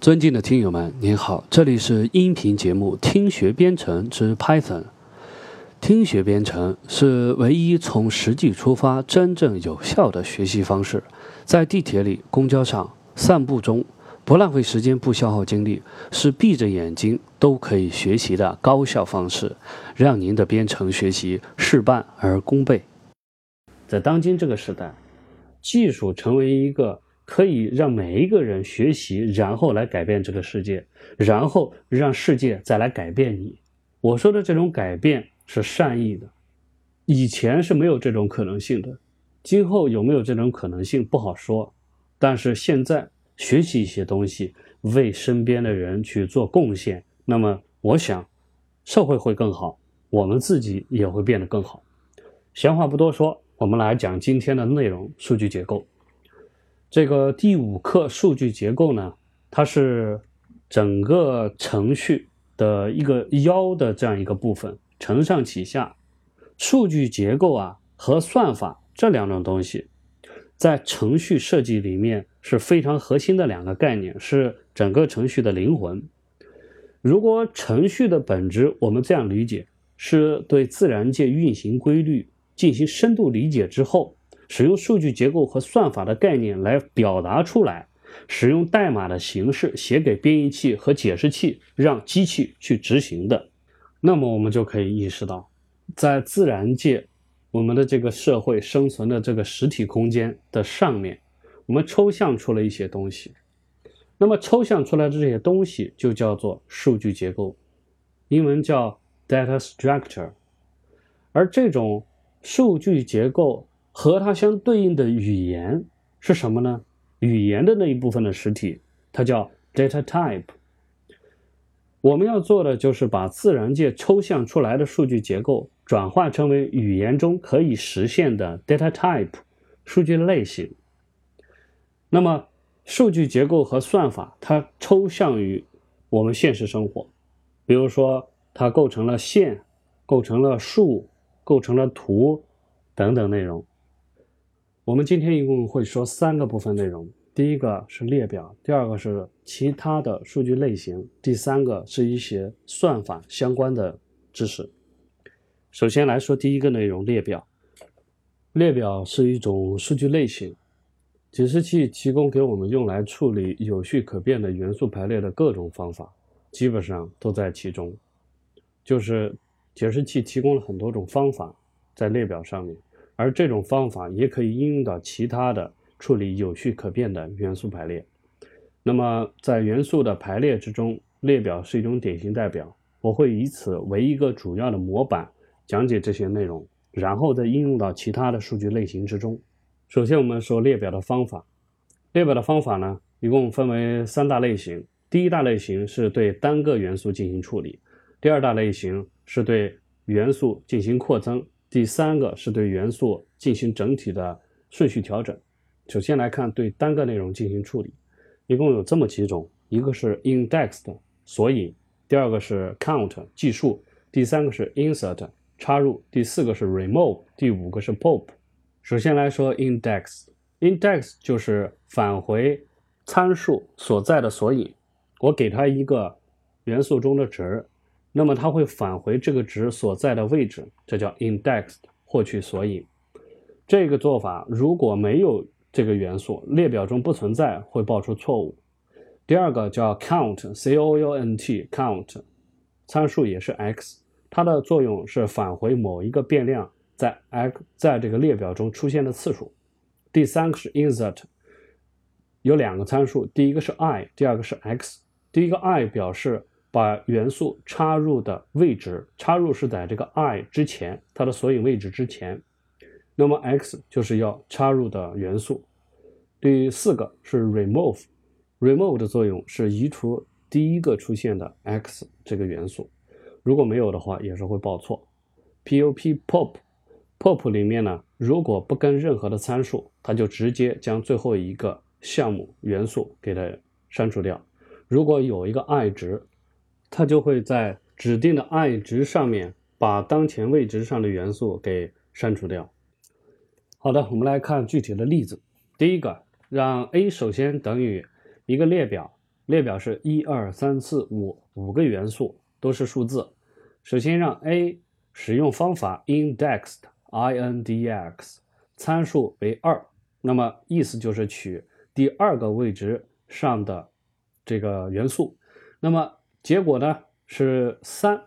尊敬的听友们，您好，这里是音频节目《听学编程之 Python》。听学编程是唯一从实际出发、真正有效的学习方式。在地铁里、公交上、散步中，不浪费时间、不消耗精力，是闭着眼睛都可以学习的高效方式，让您的编程学习事半而功倍。在当今这个时代，技术成为一个。可以让每一个人学习，然后来改变这个世界，然后让世界再来改变你。我说的这种改变是善意的，以前是没有这种可能性的，今后有没有这种可能性不好说。但是现在学习一些东西，为身边的人去做贡献，那么我想，社会会更好，我们自己也会变得更好。闲话不多说，我们来讲今天的内容：数据结构。这个第五课数据结构呢，它是整个程序的一个腰的这样一个部分，承上启下。数据结构啊和算法这两种东西，在程序设计里面是非常核心的两个概念，是整个程序的灵魂。如果程序的本质我们这样理解，是对自然界运行规律进行深度理解之后。使用数据结构和算法的概念来表达出来，使用代码的形式写给编译器和解释器，让机器去执行的，那么我们就可以意识到，在自然界，我们的这个社会生存的这个实体空间的上面，我们抽象出了一些东西，那么抽象出来的这些东西就叫做数据结构，英文叫 data structure，而这种数据结构。和它相对应的语言是什么呢？语言的那一部分的实体，它叫 data type。我们要做的就是把自然界抽象出来的数据结构转化成为语言中可以实现的 data type 数据类型。那么，数据结构和算法它抽象于我们现实生活，比如说它构成了线，构成了数，构成了图等等内容。我们今天一共会说三个部分内容，第一个是列表，第二个是其他的数据类型，第三个是一些算法相关的知识。首先来说第一个内容，列表。列表是一种数据类型，解释器提供给我们用来处理有序可变的元素排列的各种方法，基本上都在其中。就是解释器提供了很多种方法在列表上面。而这种方法也可以应用到其他的处理有序可变的元素排列。那么，在元素的排列之中，列表是一种典型代表。我会以此为一个主要的模板，讲解这些内容，然后再应用到其他的数据类型之中。首先，我们说列表的方法。列表的方法呢，一共分为三大类型。第一大类型是对单个元素进行处理，第二大类型是对元素进行扩增。第三个是对元素进行整体的顺序调整。首先来看对单个内容进行处理，一共有这么几种：一个是 indexed 索引，第二个是 count 计数，第三个是 insert 插入，第四个是 remove，第五个是 pop。首先来说 index，index 就是返回参数所在的索引，我给它一个元素中的值。那么它会返回这个值所在的位置，这叫 indexed 获取索引。这个做法如果没有这个元素，列表中不存在，会报出错误。第二个叫 count，c o u n t count，参数也是 x，它的作用是返回某一个变量在 x 在这个列表中出现的次数。第三个是 insert，有两个参数，第一个是 i，第二个是 x。第一个 i 表示。把元素插入的位置，插入是在这个 i 之前，它的索引位置之前。那么 x 就是要插入的元素。第四个是 remove，remove 的作用是移除第一个出现的 x 这个元素，如果没有的话也是会报错。pop pop，pop 里面呢，如果不跟任何的参数，它就直接将最后一个项目元素给它删除掉。如果有一个 i 值。它就会在指定的 i 值上面把当前位置上的元素给删除掉。好的，我们来看具体的例子。第一个，让 a 首先等于一个列表列表是一二三四五五个元素都是数字。首先让 A 使用方法 indexedindex 参数为二，那么意思就是取第二个位置上的这个元素。那么结果呢是三，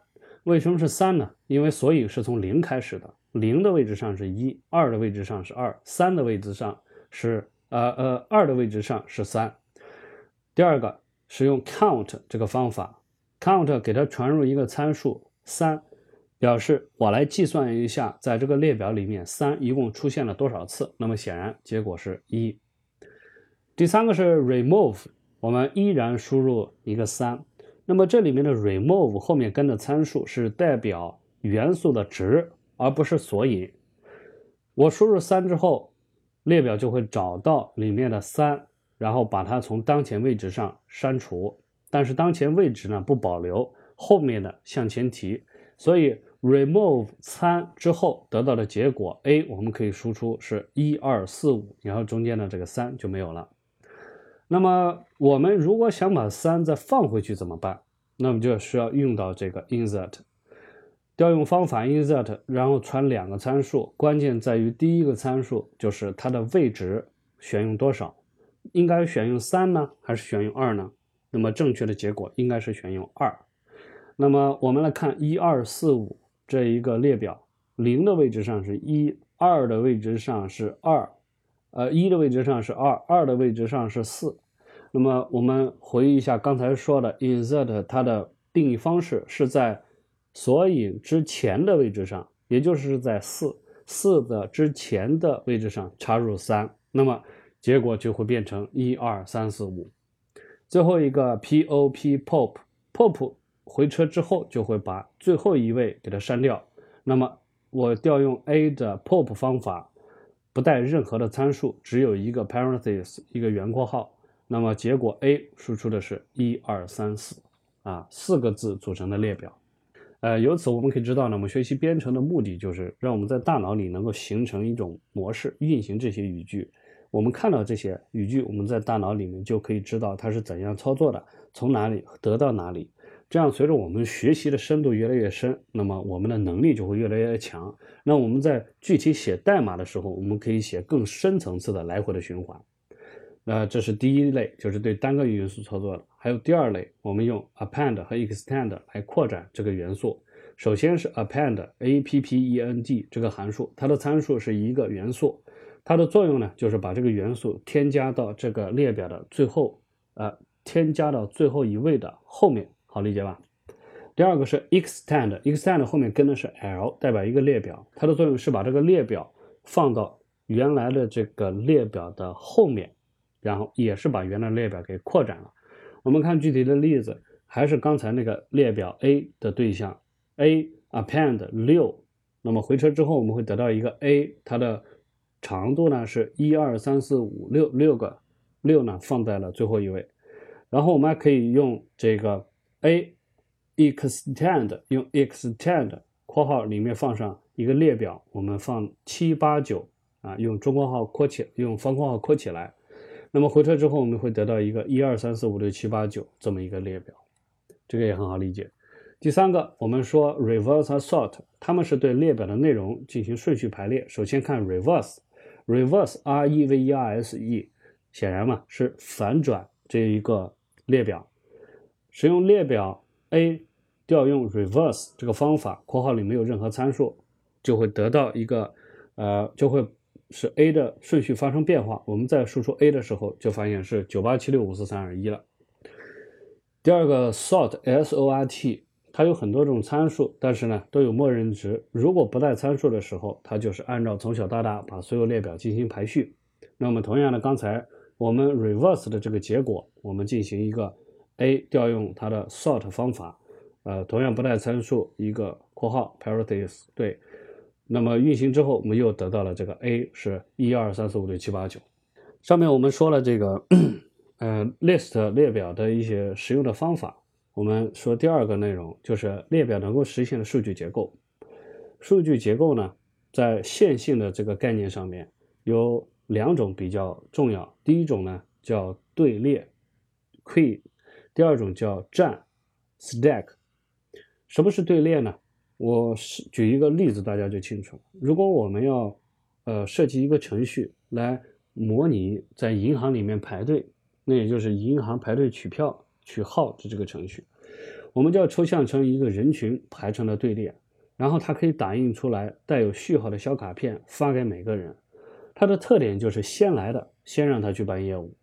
为什么是三呢？因为所以是从零开始的，零的位置上是一，二的位置上是二，三的位置上是呃呃二的位置上是三。第二个使用 count 这个方法，count 给它传入一个参数三，表示我来计算一下，在这个列表里面三一共出现了多少次。那么显然结果是一。第三个是 remove，我们依然输入一个三。那么这里面的 remove 后面跟的参数是代表元素的值，而不是索引。我输入三之后，列表就会找到里面的三。然后把它从当前位置上删除，但是当前位置呢不保留，后面的向前提，所以 remove 参之后得到的结果 a 我们可以输出是一二四五，然后中间的这个三就没有了。那么我们如果想把三再放回去怎么办？那么就需要用到这个 insert 调用方法 insert，然后传两个参数，关键在于第一个参数就是它的位置选用多少。应该选用三呢，还是选用二呢？那么正确的结果应该是选用二。那么我们来看一二四五这一个列表，零的位置上是一，二的位置上是二，呃，一的位置上是二，二的位置上是四。那么我们回忆一下刚才说的 insert，它的定义方式是在索引之前的位置上，也就是在四四的之前的位置上插入三。那么结果就会变成一二三四五，最后一个 pop pop pop 回车之后就会把最后一位给它删掉。那么我调用 a 的 pop 方法，不带任何的参数，只有一个 parenthesis 一个圆括号。那么结果 a 输出的是一二三四啊四个字组成的列表。呃，由此我们可以知道呢，我们学习编程的目的就是让我们在大脑里能够形成一种模式，运行这些语句。我们看到这些语句，我们在大脑里面就可以知道它是怎样操作的，从哪里得到哪里。这样，随着我们学习的深度越来越深，那么我们的能力就会越来越强。那我们在具体写代码的时候，我们可以写更深层次的来回的循环。那这是第一类，就是对单个元素操作的。还有第二类，我们用 append 和 extend 来扩展这个元素。首先是 append，a p p e n d 这个函数，它的参数是一个元素。它的作用呢，就是把这个元素添加到这个列表的最后，呃，添加到最后一位的后面，好理解吧？第二个是 extend，extend 后面跟的是 l，代表一个列表，它的作用是把这个列表放到原来的这个列表的后面，然后也是把原来列表给扩展了。我们看具体的例子，还是刚才那个列表 A 的对象 A append 六，那么回车之后我们会得到一个 A，它的。长度呢是一二三四五六六个，六呢放在了最后一位，然后我们还可以用这个 a extend 用 extend 括号里面放上一个列表，我们放七八九啊，用中括号括起，用方括号括起来，那么回车之后我们会得到一个一二三四五六七八九这么一个列表，这个也很好理解。第三个，我们说 reverse a sort，他们是对列表的内容进行顺序排列。首先看 reverse，reverse r e v e r s e，显然嘛是反转这一个列表。使用列表 A 调用 reverse 这个方法，括号里没有任何参数，就会得到一个呃，就会使 A 的顺序发生变化。我们在输出 A 的时候，就发现是九八七六五四三二一了。第二个 sort s o r t。它有很多种参数，但是呢都有默认值。如果不带参数的时候，它就是按照从小到大把所有列表进行排序。那么同样的，刚才我们 reverse 的这个结果，我们进行一个 a 调用它的 sort 方法，呃，同样不带参数，一个括号 parenthesis 对。那么运行之后，我们又得到了这个 a 是一二三四五六七八九。上面我们说了这个，呃，list 列表的一些实用的方法。我们说第二个内容就是列表能够实现的数据结构。数据结构呢，在线性的这个概念上面有两种比较重要。第一种呢叫队列，queue 第二种叫站 （stack）。什么是队列呢？我是举一个例子，大家就清楚。如果我们要呃设计一个程序来模拟在银行里面排队，那也就是银行排队取票取号的这个程序，我们就要抽象成一个人群排成了队列，然后它可以打印出来带有序号的小卡片发给每个人。它的特点就是先来的先让他去办业务。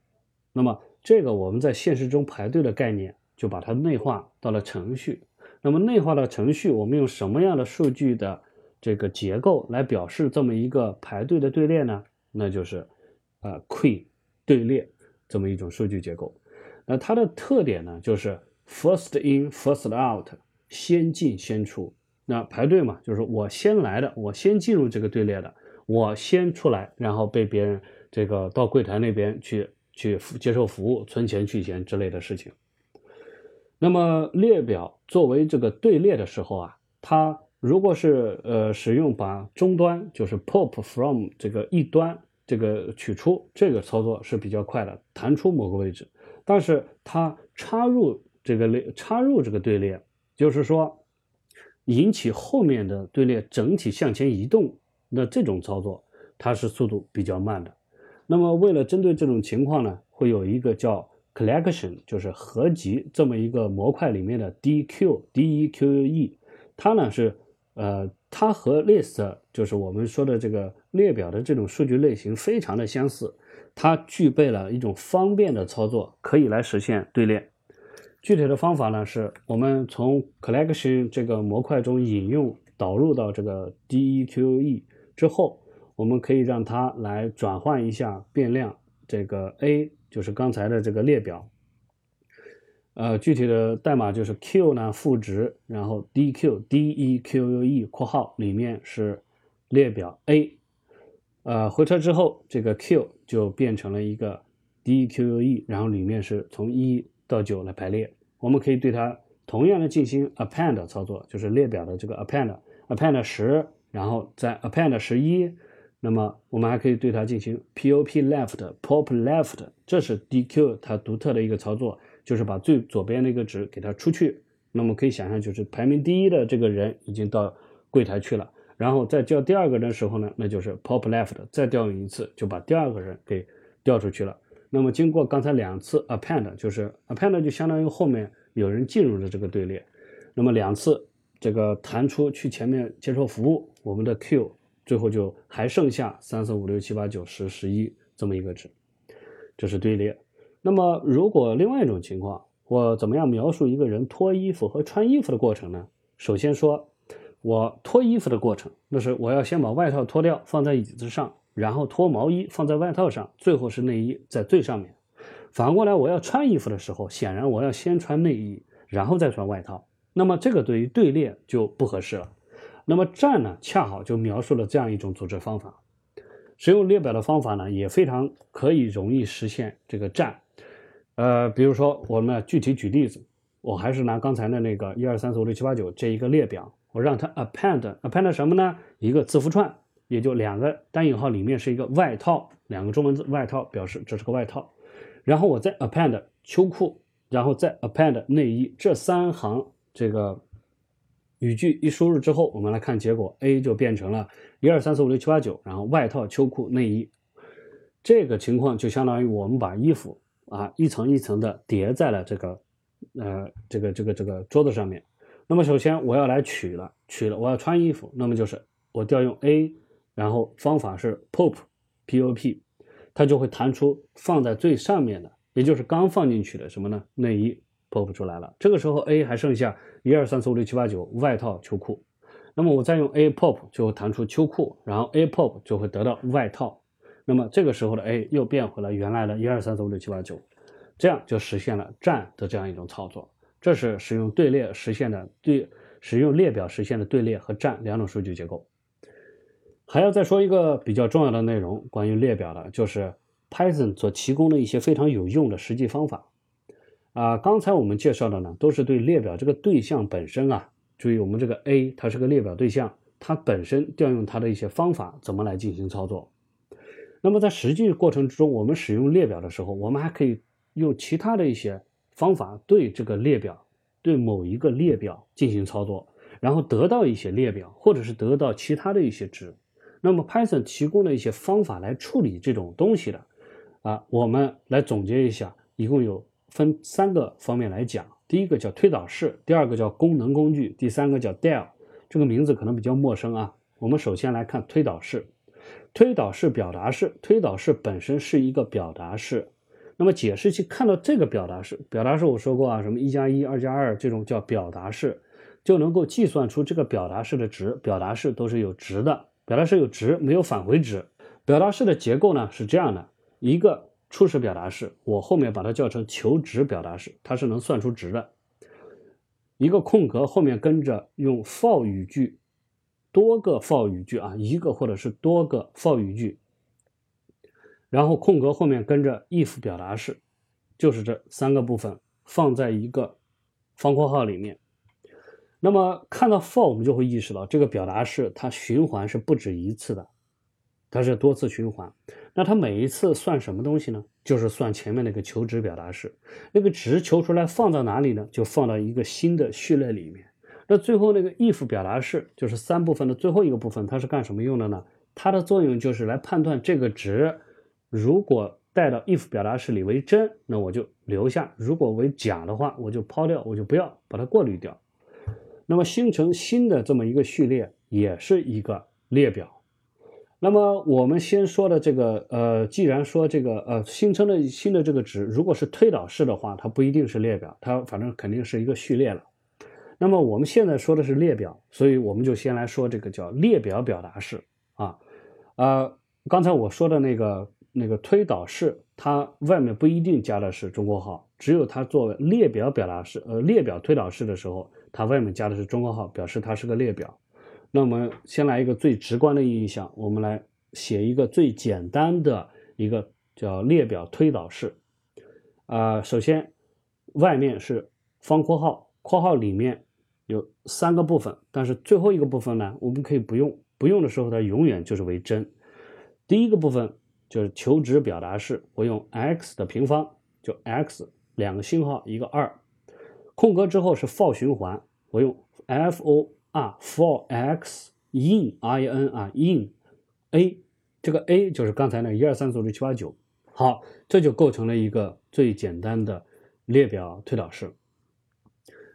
那么这个我们在现实中排队的概念就把它内化到了程序。那么内化的程序，我们用什么样的数据的这个结构来表示这么一个排队的队列呢？那就是呃 queue 队列这么一种数据结构。那它的特点呢，就是 first in first out，先进先出。那排队嘛，就是我先来的，我先进入这个队列的，我先出来，然后被别人这个到柜台那边去去接受服务、存钱、取钱之类的事情。那么列表作为这个队列的时候啊，它如果是呃使用把终端就是 pop from 这个一端这个取出这个操作是比较快的，弹出某个位置，但是它插入这个列插入这个队列，就是说引起后面的队列整体向前移动的这种操作，它是速度比较慢的。那么为了针对这种情况呢，会有一个叫 Collection 就是合集这么一个模块里面的 DQ DEQE，它呢是呃，它和 List 就是我们说的这个列表的这种数据类型非常的相似，它具备了一种方便的操作，可以来实现队列。具体的方法呢，是我们从 Collection 这个模块中引用导入到这个 DEQE 之后，我们可以让它来转换一下变量这个 A。就是刚才的这个列表，呃，具体的代码就是 q 呢赋值，然后 dq d e q u e 括号里面是列表 A，呃，回车之后这个 q 就变成了一个 d e q u e，然后里面是从一到九来排列。我们可以对它同样的进行 append 操作，就是列表的这个 append，append 十，然后再 append 十一。那么我们还可以对它进行 pop left pop left，这是 DQ 它独特的一个操作，就是把最左边那个值给它出去。那么可以想象，就是排名第一的这个人已经到柜台去了，然后再叫第二个人的时候呢，那就是 pop left 再调用一次，就把第二个人给调出去了。那么经过刚才两次 append，就是 append 就相当于后面有人进入了这个队列，那么两次这个弹出去前面接受服务，我们的 Q。最后就还剩下三四五六七八九十十一这么一个值，这是队列。那么如果另外一种情况，我怎么样描述一个人脱衣服和穿衣服的过程呢？首先说，我脱衣服的过程，那是我要先把外套脱掉放在椅子上，然后脱毛衣放在外套上，最后是内衣在最上面。反过来，我要穿衣服的时候，显然我要先穿内衣，然后再穿外套。那么这个对于队列就不合适了。那么站呢，恰好就描述了这样一种组织方法。使用列表的方法呢，也非常可以容易实现这个站。呃，比如说我们具体举例子，我还是拿刚才的那个一二三四五六七八九这一个列表，我让它 append，append 什么呢？一个字符串，也就两个单引号里面是一个外套，两个中文字外套表示这是个外套。然后我再 append 秋裤，然后再 append 内衣，这三行这个。语句一输入之后，我们来看结果，A 就变成了一二三四五六七八九，然后外套、秋裤、内衣。这个情况就相当于我们把衣服啊一层一层的叠在了这个呃这个这个这个桌子上面。那么首先我要来取了，取了我要穿衣服，那么就是我调用 A，然后方法是 pop，P-O-P，它就会弹出放在最上面的，也就是刚放进去的什么呢？内衣。Pop 出来了，这个时候 A 还剩下一二三四五六七八九外套秋裤，那么我再用 A pop 就会弹出秋裤，然后 A pop 就会得到外套，那么这个时候的 A 又变回了原来的一二三四五六七八九，这样就实现了站的这样一种操作。这是使用队列实现的对使用列表实现的队列和站两种数据结构。还要再说一个比较重要的内容，关于列表的，就是 Python 所提供的一些非常有用的实际方法。啊，刚才我们介绍的呢，都是对列表这个对象本身啊。注意，我们这个 A 它是个列表对象，它本身调用它的一些方法怎么来进行操作。那么在实际过程之中，我们使用列表的时候，我们还可以用其他的一些方法对这个列表，对某一个列表进行操作，然后得到一些列表，或者是得到其他的一些值。那么 Python 提供了一些方法来处理这种东西的，啊，我们来总结一下，一共有分三个方面来讲。第一个叫推导式，第二个叫功能工具，第三个叫 del。这个名字可能比较陌生啊。我们首先来看推导式。推导式表达式，推导式本身是一个表达式。那么解释器看到这个表达式，表达式我说过啊，什么一加一、二加二这种叫表达式，就能够计算出这个表达式的值。表达式都是有值的。表达式有值，没有返回值。表达式的结构呢是这样的：一个初始表达式，我后面把它叫成求值表达式，它是能算出值的。一个空格后面跟着用 for 语句，多个 for 语句啊，一个或者是多个 for 语句，然后空格后面跟着 if 表达式，就是这三个部分放在一个方括号里面。那么看到 for，我们就会意识到这个表达式它循环是不止一次的，它是多次循环。那它每一次算什么东西呢？就是算前面那个求值表达式，那个值求出来放到哪里呢？就放到一个新的序列里面。那最后那个 if 表达式就是三部分的最后一个部分，它是干什么用的呢？它的作用就是来判断这个值，如果带到 if 表达式里为真，那我就留下；如果为假的话，我就抛掉，我就不要把它过滤掉。那么形成新的这么一个序列，也是一个列表。那么我们先说的这个，呃，既然说这个，呃，形成的新的这个值，如果是推导式的话，它不一定是列表，它反正肯定是一个序列了。那么我们现在说的是列表，所以我们就先来说这个叫列表表达式啊。呃，刚才我说的那个那个推导式，它外面不一定加的是中括号，只有它作为列表表达式，呃，列表推导式的时候。它外面加的是中括号，表示它是个列表。那我们先来一个最直观的印象，我们来写一个最简单的一个叫列表推导式。啊，首先外面是方括号，括号里面有三个部分，但是最后一个部分呢，我们可以不用，不用的时候它永远就是为真。第一个部分就是求值表达式，我用 x 的平方，就 x 两个星号一个二。空格之后是 for 循环，我用 f o 啊 for x in i n 啊 in a 这个 a 就是刚才那一二三四五六七八九，好，这就构成了一个最简单的列表推导式。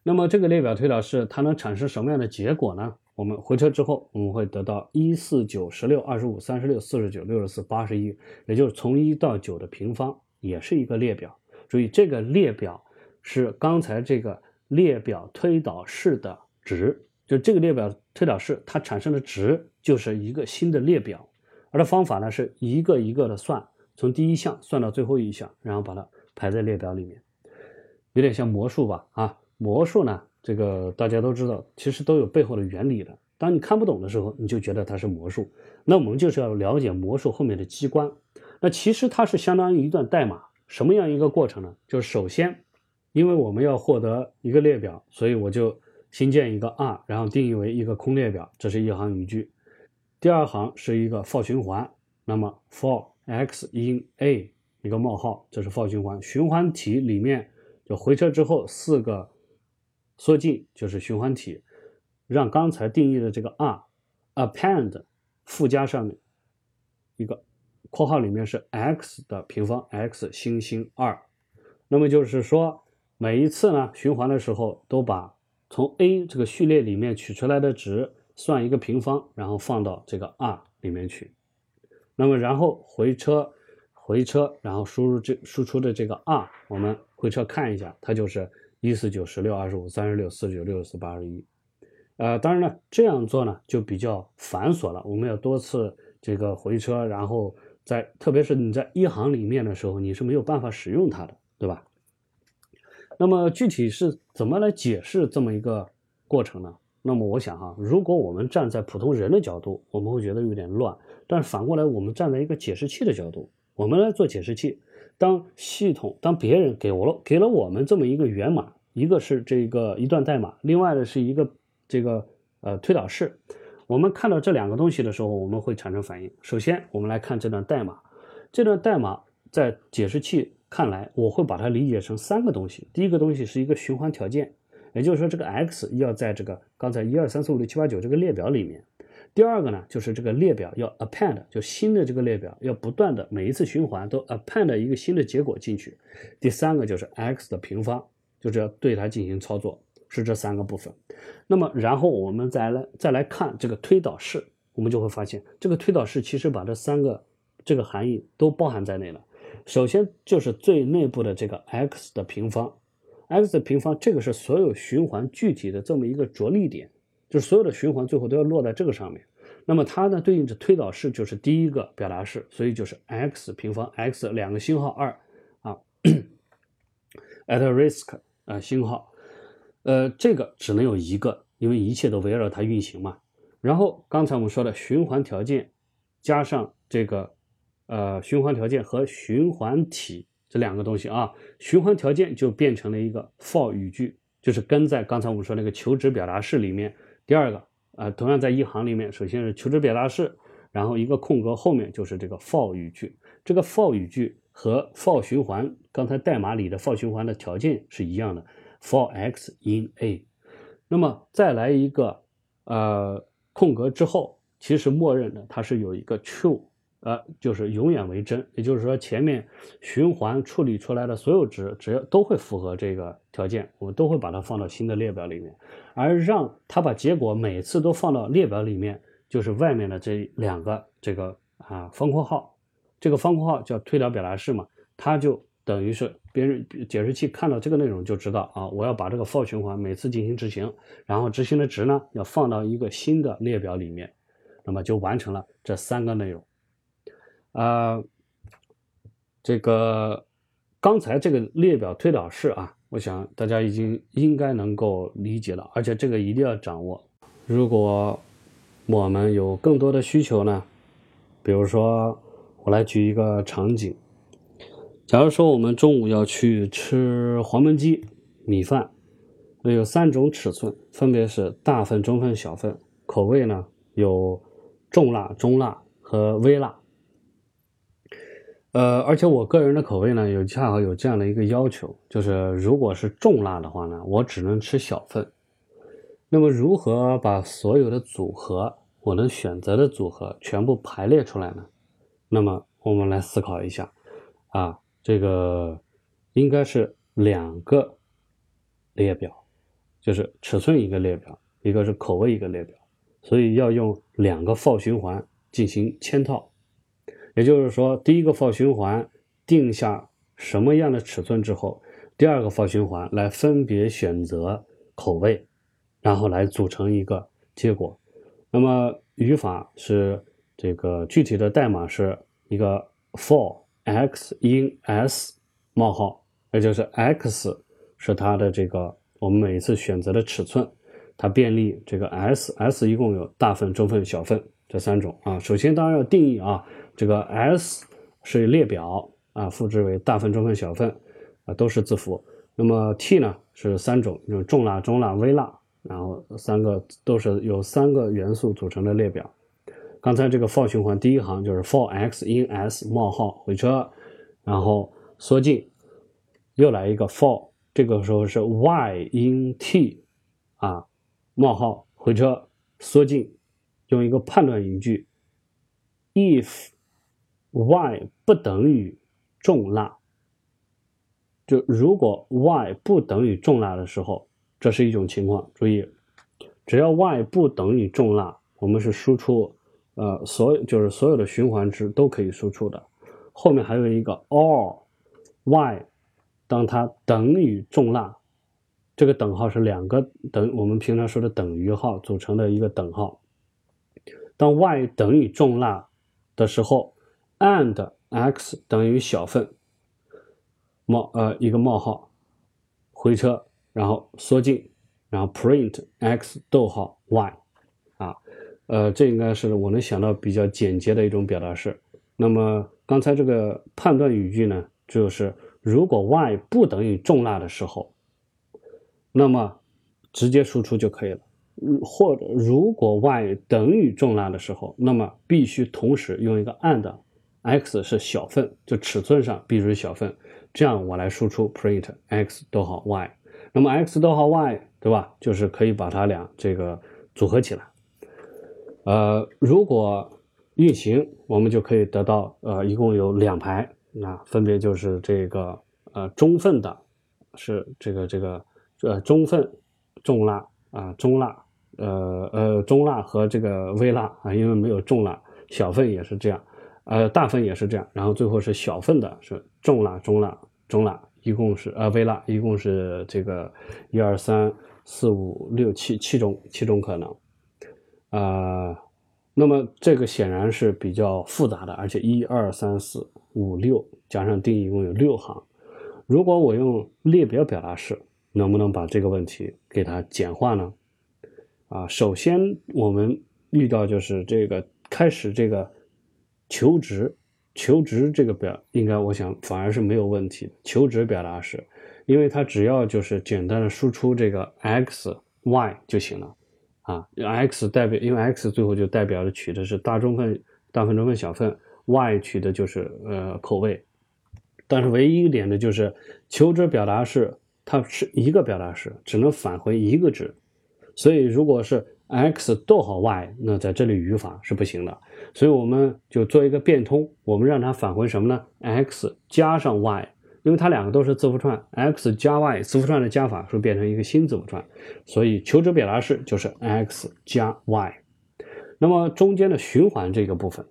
那么这个列表推导式它能产生什么样的结果呢？我们回车之后，我们会得到一四九十六二十五三十六四十九六十四八十一，也就是从一到九的平方，也是一个列表。注意这个列表。是刚才这个列表推导式的值，就这个列表推导式它产生的值就是一个新的列表，而的方法呢是一个一个的算，从第一项算到最后一项，然后把它排在列表里面，有点像魔术吧？啊，魔术呢，这个大家都知道，其实都有背后的原理的。当你看不懂的时候，你就觉得它是魔术，那我们就是要了解魔术后面的机关。那其实它是相当于一段代码，什么样一个过程呢？就是首先。因为我们要获得一个列表，所以我就新建一个 r，然后定义为一个空列表，这是一行语句。第二行是一个 for 循环，那么 for x in a 一个冒号，这是 for 循环。循环体里面就回车之后四个缩进就是循环体，让刚才定义的这个 r append 附加上面一个括号里面是 x 的平方 x 星星二，那么就是说。每一次呢循环的时候，都把从 a 这个序列里面取出来的值算一个平方，然后放到这个 r 里面去。那么然后回车，回车，然后输入这输出的这个 r，我们回车看一下，它就是一四九十六二十五三十六四十九六十四八十一。呃，当然了，这样做呢就比较繁琐了，我们要多次这个回车，然后在特别是你在一行里面的时候，你是没有办法使用它的，对吧？那么具体是怎么来解释这么一个过程呢？那么我想哈，如果我们站在普通人的角度，我们会觉得有点乱。但是反过来，我们站在一个解释器的角度，我们来做解释器。当系统当别人给我了给了我们这么一个源码，一个是这个一段代码，另外的是一个这个呃推导式。我们看到这两个东西的时候，我们会产生反应。首先，我们来看这段代码，这段代码在解释器。看来，我会把它理解成三个东西。第一个东西是一个循环条件，也就是说这个 x 要在这个刚才一二三四五六七八九这个列表里面。第二个呢，就是这个列表要 append，就新的这个列表要不断的每一次循环都 append 一个新的结果进去。第三个就是 x 的平方，就是要对它进行操作，是这三个部分。那么然后我们再来再来看这个推导式，我们就会发现这个推导式其实把这三个这个含义都包含在内了。首先就是最内部的这个 x 的平方，x 的平方这个是所有循环具体的这么一个着力点。就是所有的循环最后都要落在这个上面，那么它呢对应着推导式就是第一个表达式，所以就是 x 平方 x 两个星号二啊，at risk 啊星号，呃这个只能有一个，因为一切都围绕它运行嘛。然后刚才我们说的循环条件加上这个呃循环条件和循环体这两个东西啊，循环条件就变成了一个 for 语句，就是跟在刚才我们说那个求职表达式里面。第二个，呃，同样在一行里面，首先是求职表达式，然后一个空格后面就是这个 for 语句。这个 for 语句和 for 循环，刚才代码里的 for 循环的条件是一样的，for x in a。那么再来一个，呃，空格之后，其实默认的它是有一个 true。呃，就是永远为真，也就是说前面循环处理出来的所有值，只要都会符合这个条件，我们都会把它放到新的列表里面。而让它把结果每次都放到列表里面，就是外面的这两个这个啊方括号，这个方括号叫推导表达式嘛，它就等于是别人解释器看到这个内容就知道啊，我要把这个 for 循环每次进行执行，然后执行的值呢要放到一个新的列表里面，那么就完成了这三个内容。啊，这个刚才这个列表推导式啊，我想大家已经应该能够理解了，而且这个一定要掌握。如果我们有更多的需求呢，比如说我来举一个场景，假如说我们中午要去吃黄焖鸡米饭，那有三种尺寸，分别是大份、中份、小份，口味呢有重辣、中辣和微辣。呃，而且我个人的口味呢，有恰好有这样的一个要求，就是如果是重辣的话呢，我只能吃小份。那么如何把所有的组合，我能选择的组合全部排列出来呢？那么我们来思考一下，啊，这个应该是两个列表，就是尺寸一个列表，一个是口味一个列表，所以要用两个 for 循环进行嵌套。也就是说，第一个 for 循环定下什么样的尺寸之后，第二个 for 循环来分别选择口味，然后来组成一个结果。那么语法是这个具体的代码是一个 for x in s 冒号，也就是 x 是它的这个我们每次选择的尺寸，它便利这个 s s 一共有大份、中份、小份这三种啊。首先当然要定义啊。这个 S 是列表啊，复制为大份、中份、小份啊，都是字符。那么 T 呢是三种，有重辣、中辣、微辣，然后三个都是由三个元素组成的列表。刚才这个 for 循环第一行就是 for x in s 冒号回车，然后缩进，又来一个 for，这个时候是 y in t 啊冒号回车缩进，用一个判断语句 if。Y 不等于重辣，就如果 y 不等于重辣的时候，这是一种情况。注意，只要 y 不等于重辣，我们是输出，呃，所有就是所有的循环值都可以输出的。后面还有一个 or y，当它等于重辣，这个等号是两个等，我们平常说的等于号组成的一个等号。当 y 等于重辣的时候。And x 等于小份冒呃一个冒号回车，然后缩进，然后 print x 逗号 y 啊，呃这应该是我能想到比较简洁的一种表达式。那么刚才这个判断语句呢，就是如果 y 不等于重辣的时候，那么直接输出就可以了。或者如果 y 等于重辣的时候，那么必须同时用一个 and。X 是小份，就尺寸上必须是小份。这样我来输出 print x 逗号 y，那么 x 逗号 y 对吧？就是可以把它俩这个组合起来。呃，如果运行，我们就可以得到呃，一共有两排，那分别就是这个呃中份的，是这个这个呃中份重蜡啊中蜡呃呃中蜡和这个微蜡啊，因为没有重蜡，小份也是这样，呃大份也是这样，然后最后是小份的是重辣中辣中辣，一共是呃微辣一共是这个一二三四五六七七种七种可能，啊。那么这个显然是比较复杂的，而且一二三四五六加上定义一共有六行。如果我用列表表达式，能不能把这个问题给它简化呢？啊，首先我们遇到就是这个开始这个求值求值这个表，应该我想反而是没有问题的。求值表达式，因为它只要就是简单的输出这个 x y 就行了。啊，x 代表，因为 x 最后就代表着取的是大中份、大份、中份、小份，y 取的就是呃口味。但是唯一一点的就是求值表达式，它是一个表达式，只能返回一个值。所以如果是 x 逗号 y，那在这里语法是不行的。所以我们就做一个变通，我们让它返回什么呢？x 加上 y。因为它两个都是字符串，x 加 y 字符串的加法是变成一个新字符串，所以求值表达式就是 x 加 y。那么中间的循环这个部分，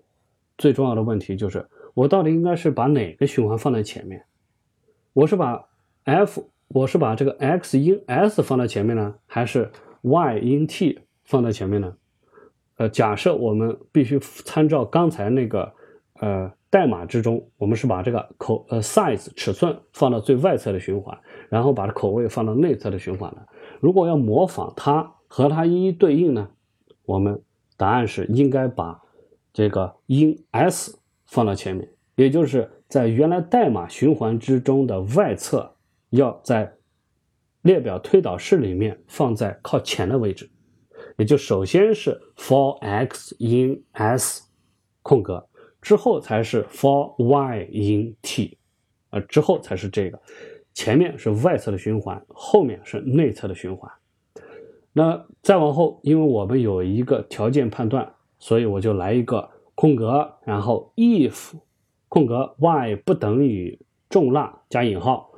最重要的问题就是我到底应该是把哪个循环放在前面？我是把 f，我是把这个 x 因 s 放在前面呢，还是 y 因 t 放在前面呢？呃，假设我们必须参照刚才那个，呃。代码之中，我们是把这个口呃 size 尺寸放到最外侧的循环，然后把口味放到内侧的循环的。如果要模仿它和它一一对应呢，我们答案是应该把这个 in s 放到前面，也就是在原来代码循环之中的外侧，要在列表推导式里面放在靠前的位置，也就首先是 for x in s 空格。之后才是 for y in t，呃，之后才是这个，前面是外侧的循环，后面是内侧的循环。那再往后，因为我们有一个条件判断，所以我就来一个空格，然后 if 空格 y 不等于重蜡加引号，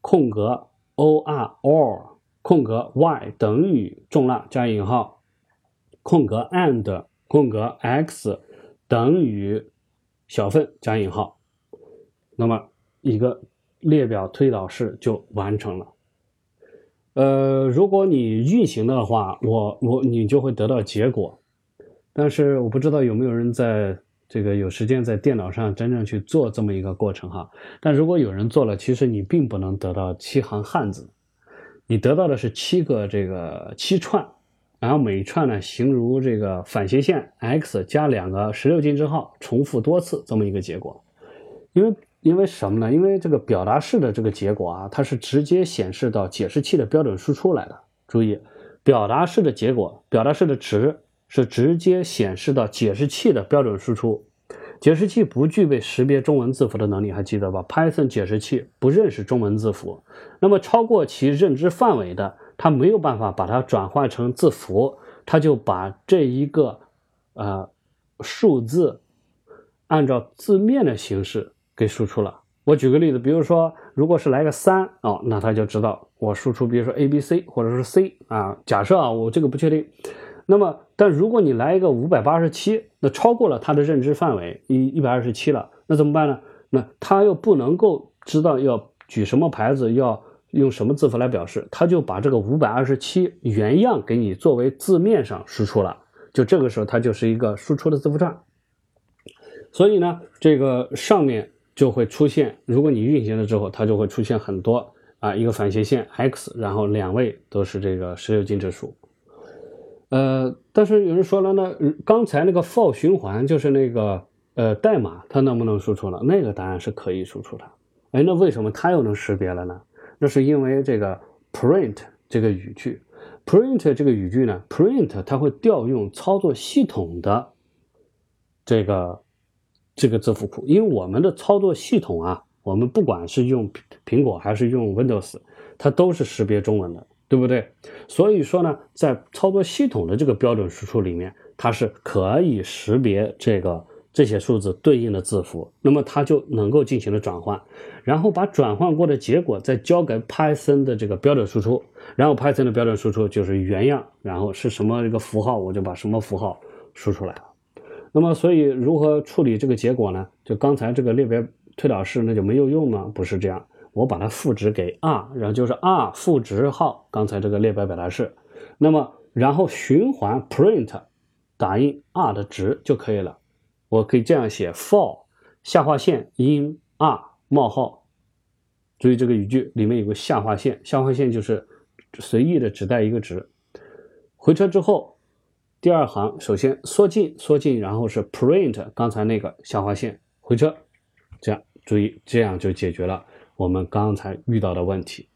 空格 or or 空格 y 等于重蜡加引号，空格 and 空格 x。等于小份加引号，那么一个列表推导式就完成了。呃，如果你运行的话，我我你就会得到结果，但是我不知道有没有人在这个有时间在电脑上真正去做这么一个过程哈。但如果有人做了，其实你并不能得到七行汉字，你得到的是七个这个七串。然后每一串呢，形如这个反斜线 x 加两个十六进制号，重复多次这么一个结果。因为因为什么呢？因为这个表达式的这个结果啊，它是直接显示到解释器的标准输出来的。注意，表达式的结果，表达式的值是直接显示到解释器的标准输出。解释器不具备识别中文字符的能力，还记得吧？Python 解释器不认识中文字符，那么超过其认知范围的。它没有办法把它转换成字符，它就把这一个呃数字按照字面的形式给输出了。我举个例子，比如说，如果是来个三哦，那它就知道我输出，比如说 A B C 或者是 C 啊。假设啊，我这个不确定。那么，但如果你来一个五百八十七，那超过了它的认知范围一一百二十七了，那怎么办呢？那它又不能够知道要举什么牌子要。用什么字符来表示？他就把这个五百二十七原样给你作为字面上输出了，就这个时候它就是一个输出的字符串。所以呢，这个上面就会出现，如果你运行了之后，它就会出现很多啊，一个反斜线 x，然后两位都是这个十六进制数。呃，但是有人说了呢，刚才那个 for 循环就是那个呃代码，它能不能输出了？那个答案是可以输出的。哎，那为什么它又能识别了呢？那是因为这个 print 这个语句，print 这个语句呢，print 它会调用操作系统的这个这个字符库，因为我们的操作系统啊，我们不管是用苹果还是用 Windows，它都是识别中文的，对不对？所以说呢，在操作系统的这个标准输出里面，它是可以识别这个这些数字对应的字符，那么它就能够进行了转换，然后把转换过的结果再交给 Python 的这个标准输出，然后 Python 的标准输出就是原样，然后是什么一个符号，我就把什么符号输出来了。那么，所以如何处理这个结果呢？就刚才这个列表推导式，那就没有用吗？不是这样，我把它赋值给 r，然后就是 r 赋值号刚才这个列表表达式，那么然后循环 print 打印 r 的值就可以了。我可以这样写：for 下划线 in r 冒号，注意这个语句里面有个下划线，下划线就是随意的只带一个值。回车之后。第二行，首先缩进，缩进，然后是 print 刚才那个下划线回车，这样注意，这样就解决了我们刚才遇到的问题。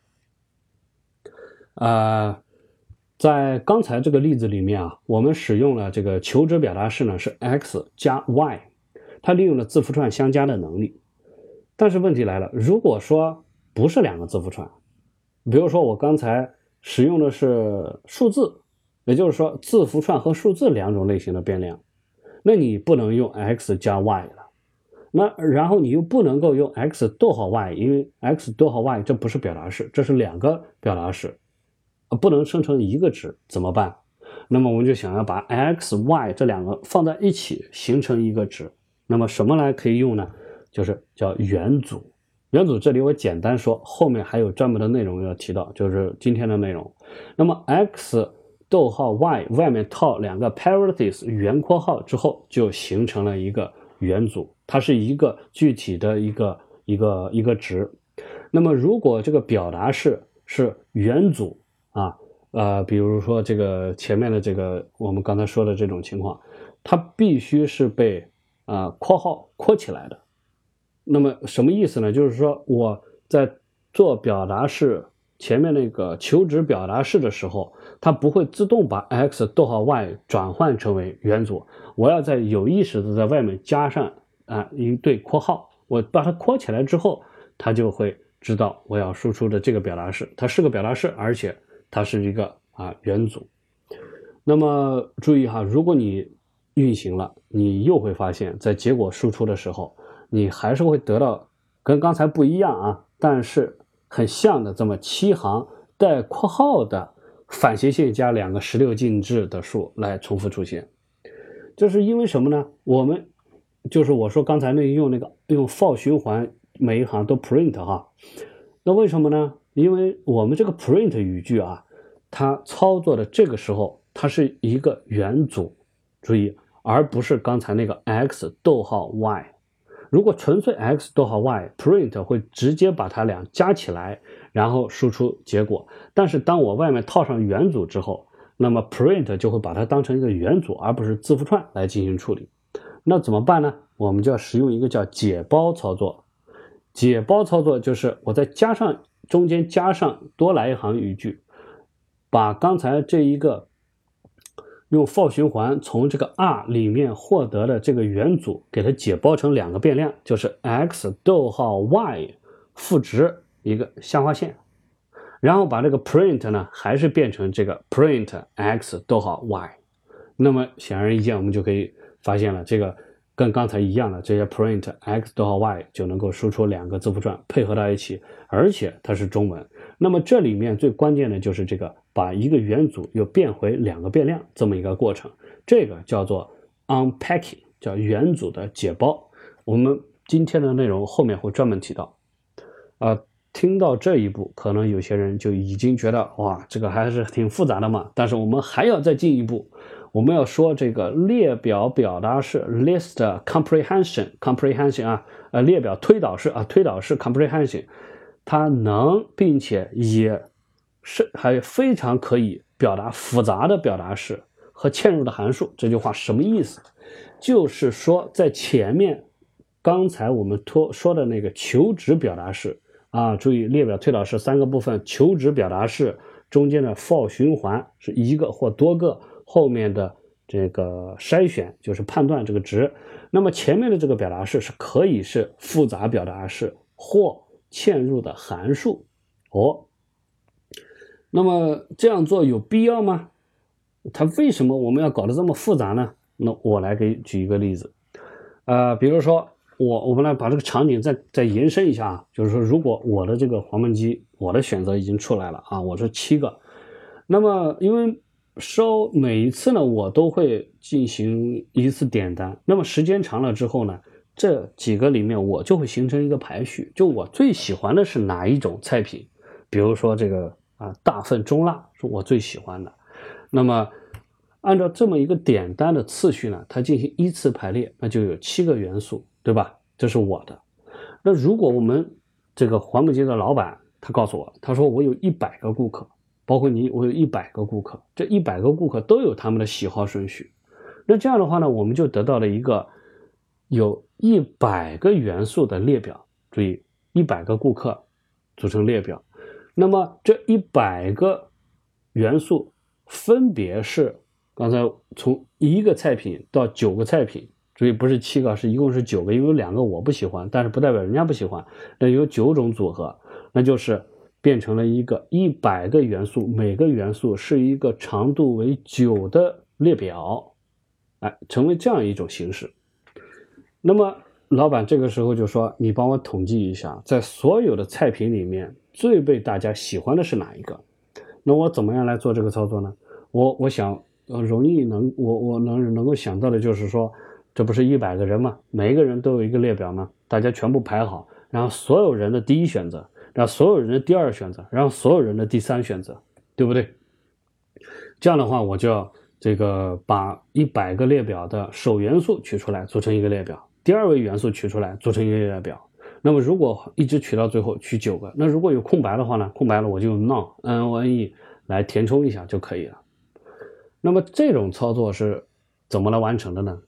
呃，在刚才这个例子里面啊，我们使用了这个求值表达式呢是 x 加 y，它利用了字符串相加的能力。但是问题来了，如果说不是两个字符串，比如说我刚才使用的是数字。也就是说，字符串和数字两种类型的变量，那你不能用 x 加 y 了。那然后你又不能够用 x 逗号 y，因为 x 逗号 y 这不是表达式，这是两个表达式，不能生成一个值，怎么办？那么我们就想要把 x、y 这两个放在一起形成一个值。那么什么来可以用呢？就是叫元组。元组这里我简单说，后面还有专门的内容要提到，就是今天的内容。那么 x。逗号 y 外面套两个 parentheses 圆括号之后，就形成了一个元组，它是一个具体的一个一个一个值。那么如果这个表达式是元组啊，呃，比如说这个前面的这个我们刚才说的这种情况，它必须是被啊括号括起来的。那么什么意思呢？就是说我在做表达式。前面那个求值表达式的时候，它不会自动把 x 逗号 y 转换成为元组，我要在有意识的在外面加上啊一对括号，我把它括起来之后，它就会知道我要输出的这个表达式，它是个表达式，而且它是一个啊元组。那么注意哈，如果你运行了，你又会发现，在结果输出的时候，你还是会得到跟刚才不一样啊，但是。很像的这么七行带括号的反斜线加两个十六进制的数来重复出现，这是因为什么呢？我们就是我说刚才那用那个用 for 循环每一行都 print 哈，那为什么呢？因为我们这个 print 语句啊，它操作的这个时候它是一个元组，注意，而不是刚才那个 x 逗号 y。如果纯粹 x 逗号 y，print 会直接把它俩加起来，然后输出结果。但是当我外面套上元组之后，那么 print 就会把它当成一个元组，而不是字符串来进行处理。那怎么办呢？我们就要使用一个叫解包操作。解包操作就是我再加上中间加上多来一行语句，把刚才这一个。用 for 循环从这个 r 里面获得的这个元组，给它解包成两个变量，就是 x 逗号 y 赋值一个下划线，然后把这个 print 呢，还是变成这个 print x 逗号 y。那么显而易见，我们就可以发现了，这个跟刚才一样的这些 print x 逗号 y 就能够输出两个字符串配合到一起，而且它是中文。那么这里面最关键的就是这个。把一个元组又变回两个变量这么一个过程，这个叫做 unpacking，叫元组的解包。我们今天的内容后面会专门提到。啊，听到这一步，可能有些人就已经觉得哇，这个还是挺复杂的嘛。但是我们还要再进一步，我们要说这个列表表达式 list comprehension comprehension 啊，呃，列表推导式啊，推导式 comprehension，它能并且也。是还非常可以表达复杂的表达式和嵌入的函数。这句话什么意思？就是说，在前面刚才我们托说的那个求值表达式啊，注意列表推导式三个部分：求值表达式中间的 for 循环是一个或多个，后面的这个筛选就是判断这个值。那么前面的这个表达式是可以是复杂表达式。或嵌入的函数。哦，那么这样做有必要吗？它为什么我们要搞得这么复杂呢？那我来给举一个例子，呃，比如说我我们来把这个场景再再延伸一下啊，就是说如果我的这个黄焖鸡，我的选择已经出来了啊，我是七个，那么因为烧每一次呢，我都会进行一次点单，那么时间长了之后呢，这几个里面我就会形成一个排序，就我最喜欢的是哪一种菜品，比如说这个啊大份中辣是我最喜欢的。那么，按照这么一个点单的次序呢，它进行依次排列，那就有七个元素，对吧？这是我的。那如果我们这个黄焖鸡的老板他告诉我，他说我有一百个顾客，包括你，我有一百个顾客，这一百个顾客都有他们的喜好顺序。那这样的话呢，我们就得到了一个有一百个元素的列表。注意，一百个顾客组成列表。那么这一百个元素。分别是刚才从一个菜品到九个菜品，注意不是七个，是一共是九个，因为有两个我不喜欢，但是不代表人家不喜欢。那有九种组合，那就是变成了一个一百个元素，每个元素是一个长度为九的列表，哎，成为这样一种形式。那么老板这个时候就说：“你帮我统计一下，在所有的菜品里面最被大家喜欢的是哪一个？”那我怎么样来做这个操作呢？我我想，呃，容易能我我能能够想到的就是说，这不是一百个人吗？每一个人都有一个列表吗？大家全部排好，然后所有人的第一选择，然后所有人的第二选择，然后所有人的第三选择，对不对？这样的话，我就要这个把一百个列表的首元素取出来，组成一个列表；第二位元素取出来，组成一个列表。那么如果一直取到最后取九个，那如果有空白的话呢？空白了我就用 none，n o n e 来填充一下就可以了。那么这种操作是怎么来完成的呢？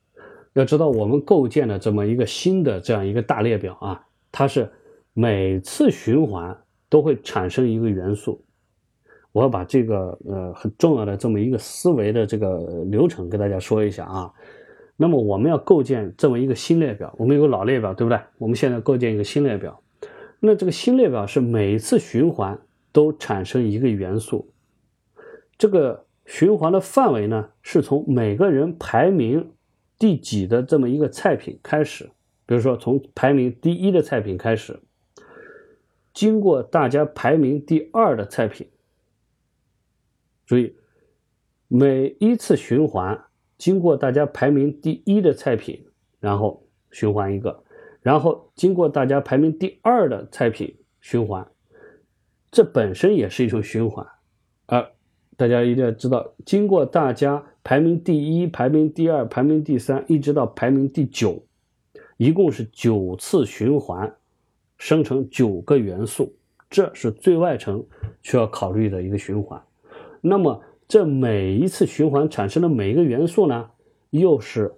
要知道我们构建的这么一个新的这样一个大列表啊，它是每次循环都会产生一个元素。我要把这个呃很重要的这么一个思维的这个流程跟大家说一下啊。那么我们要构建这么一个新列表，我们有个老列表，对不对？我们现在构建一个新列表，那这个新列表是每一次循环都产生一个元素，这个循环的范围呢，是从每个人排名第几的这么一个菜品开始，比如说从排名第一的菜品开始，经过大家排名第二的菜品，注意每一次循环。经过大家排名第一的菜品，然后循环一个，然后经过大家排名第二的菜品循环，这本身也是一种循环。而大家一定要知道，经过大家排名第一、排名第二、排名第三，一直到排名第九，一共是九次循环，生成九个元素，这是最外层需要考虑的一个循环。那么。这每一次循环产生的每一个元素呢，又是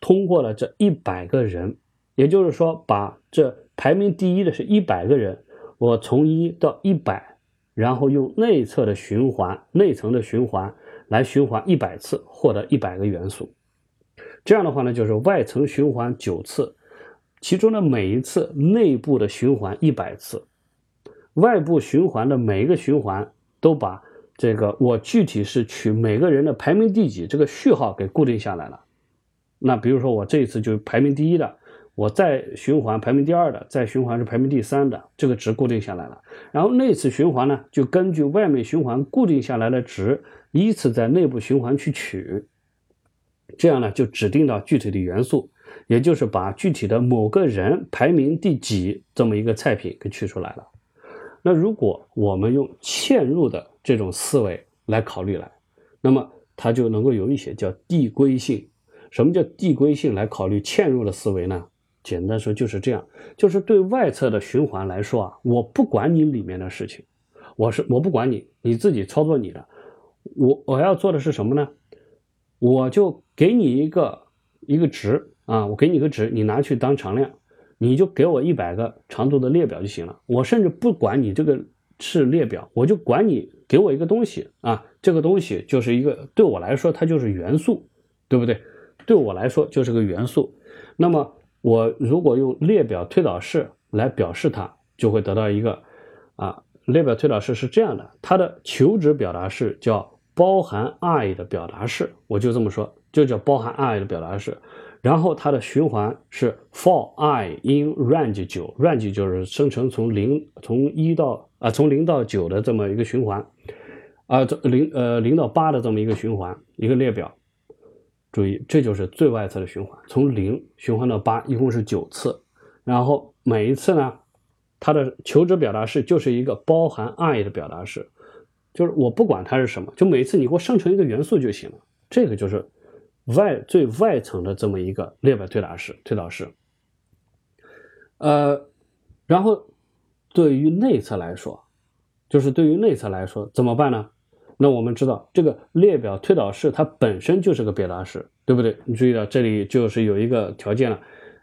通过了这一百个人，也就是说，把这排名第一的是一百个人，我从一到一百，然后用内侧的循环、内层的循环来循环一百次，获得一百个元素。这样的话呢，就是外层循环九次，其中的每一次内部的循环一百次，外部循环的每一个循环都把。这个我具体是取每个人的排名第几这个序号给固定下来了。那比如说我这一次就排名第一的，我再循环排名第二的，再循环是排名第三的，这个值固定下来了。然后那次循环呢，就根据外面循环固定下来的值，依次在内部循环去取。这样呢，就指定到具体的元素，也就是把具体的某个人排名第几这么一个菜品给取出来了。那如果我们用嵌入的。这种思维来考虑来，那么它就能够有一些叫递归性。什么叫递归性来考虑嵌入的思维呢？简单说就是这样，就是对外侧的循环来说啊，我不管你里面的事情，我是我不管你，你自己操作你的。我我要做的是什么呢？我就给你一个一个值啊，我给你个值，你拿去当常量，你就给我一百个长度的列表就行了。我甚至不管你这个。是列表，我就管你给我一个东西啊，这个东西就是一个对我来说它就是元素，对不对？对我来说就是个元素。那么我如果用列表推导式来表示它，就会得到一个啊，列表推导式是这样的，它的求值表达式叫包含 i 的表达式，我就这么说，就叫包含 i 的表达式。然后它的循环是 for i in range 九，range 就是生成从零从一到啊从零到九的这么一个循环，啊这零呃零到八的这么一个循环一个列表。注意，这就是最外侧的循环，从零循环到八，一共是九次。然后每一次呢，它的求值表达式就是一个包含 i 的表达式，就是我不管它是什么，就每次你给我生成一个元素就行了。这个就是。外最外层的这么一个列表推导式，推导式。呃，然后对于内侧来说，就是对于内侧来说怎么办呢？那我们知道这个列表推导式它本身就是个表达式，对不对？你注意到这里就是有一个条件了，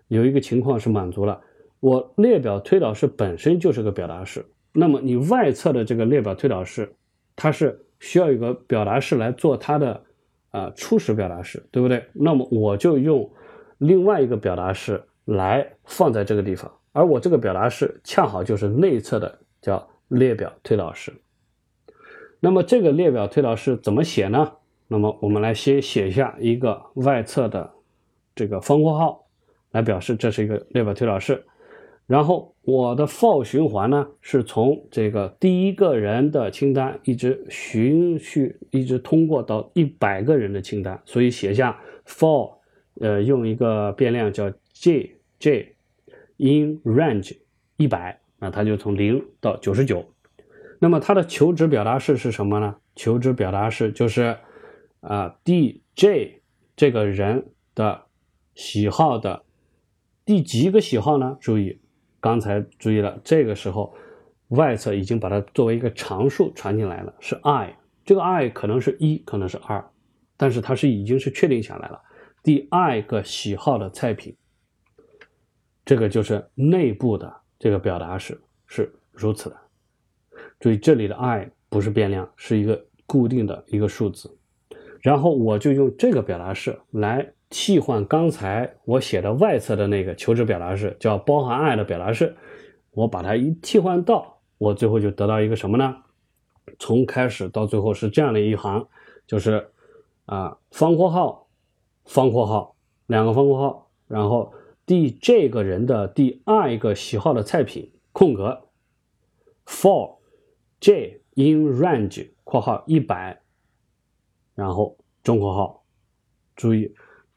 有一个情况是满足了。我列表推导式本身就是个表达式，那么你外侧的这个列表推导式，它是需要有个表达式来做它的。啊，初始表达式，对不对？那么我就用另外一个表达式来放在这个地方，而我这个表达式恰好就是内侧的叫列表推导式。那么这个列表推导式怎么写呢？那么我们来先写下一个外侧的这个方括号，来表示这是一个列表推导式。然后我的 for 循环呢，是从这个第一个人的清单一直循序，一直通过到一百个人的清单，所以写下 for，呃，用一个变量叫 j j in range 一百，那它就从零到九十九。那么它的求值表达式是什么呢？求值表达式就是啊，d j 这个人的喜好的第几个喜好呢？注意。刚才注意了，这个时候外侧已经把它作为一个常数传进来了，是 i，这个 i 可能是一，可能是二，但是它是已经是确定下来了，第 i 个喜好的菜品，这个就是内部的这个表达式是如此的。注意这里的 i 不是变量，是一个固定的一个数字，然后我就用这个表达式来。替换刚才我写的外侧的那个求值表达式，叫包含 i 的表达式，我把它一替换到，我最后就得到一个什么呢？从开始到最后是这样的一行，就是啊方括号，方括号，两个方括号，然后第这个人的第二一个喜好的菜品，空格，for j in range 括号一百，然后中括号，注意。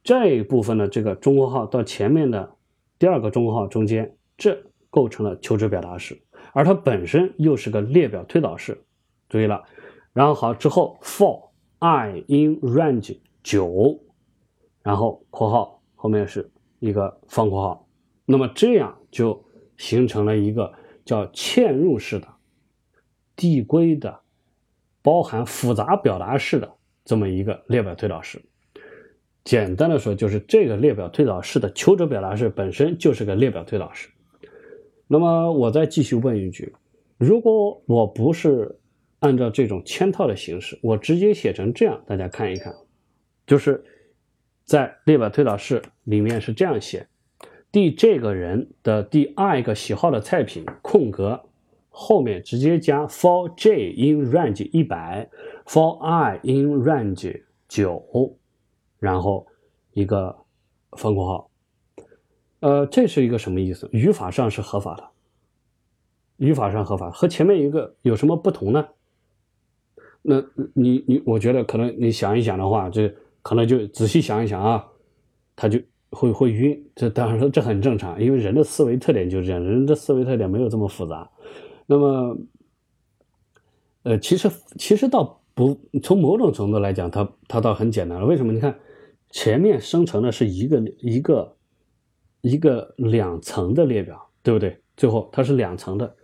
这一部分的这个中括号到前面的第二个中括号中间，这构成了求值表达式，而它本身又是个列表推导式。注意了，然后好之后，for i in range 九，然后括号后面是一个方括号，那么这样就形成了一个叫嵌入式的递归的包含复杂表达式的这么一个列表推导式。简单的说，就是这个列表推导式的求值表达式本身就是个列表推导式。那么我再继续问一句：如果我不是按照这种嵌套的形式，我直接写成这样，大家看一看，就是在列表推导式里面是这样写：第这个人的第二个喜好的菜品空格后面直接加 for j in range 一百，for i in range 九。然后一个方括号，呃，这是一个什么意思？语法上是合法的，语法上合法，和前面一个有什么不同呢？那你你，我觉得可能你想一想的话，这可能就仔细想一想啊，他就会会晕。这当然说这很正常，因为人的思维特点就是这样，人的思维特点没有这么复杂。那么，呃，其实其实倒不从某种程度来讲，它它倒很简单了。为什么？你看。前面生成的是一个一个一个两层的列表，对不对？最后它是两层的，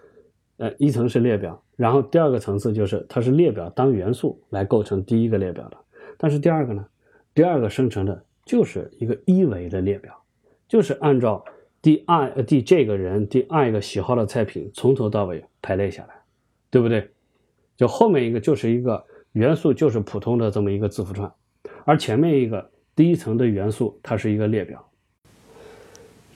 呃，一层是列表，然后第二个层次就是它是列表当元素来构成第一个列表的。但是第二个呢，第二个生成的就是一个一维的列表，就是按照第二呃第这个人第二个喜好的菜品从头到尾排列下来，对不对？就后面一个就是一个元素，就是普通的这么一个字符串，而前面一个。第一层的元素，它是一个列表。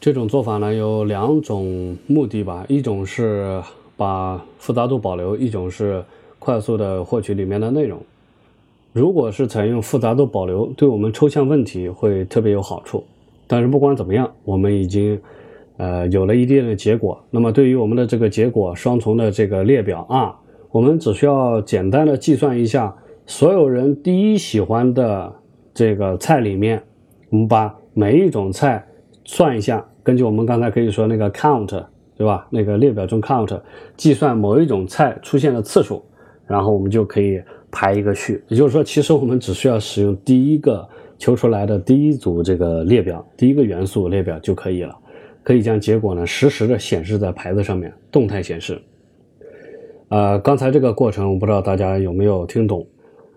这种做法呢有两种目的吧，一种是把复杂度保留，一种是快速的获取里面的内容。如果是采用复杂度保留，对我们抽象问题会特别有好处。但是不管怎么样，我们已经呃有了一定的结果。那么对于我们的这个结果双重的这个列表啊，我们只需要简单的计算一下所有人第一喜欢的这个菜里面，我们把每一种菜算一下，根据我们刚才可以说那个 count 对吧？那个列表中 count 计算某一种菜出现的次数，然后我们就可以。排一个序，也就是说，其实我们只需要使用第一个求出来的第一组这个列表，第一个元素列表就可以了，可以将结果呢实时的显示在牌子上面，动态显示。呃，刚才这个过程，我不知道大家有没有听懂。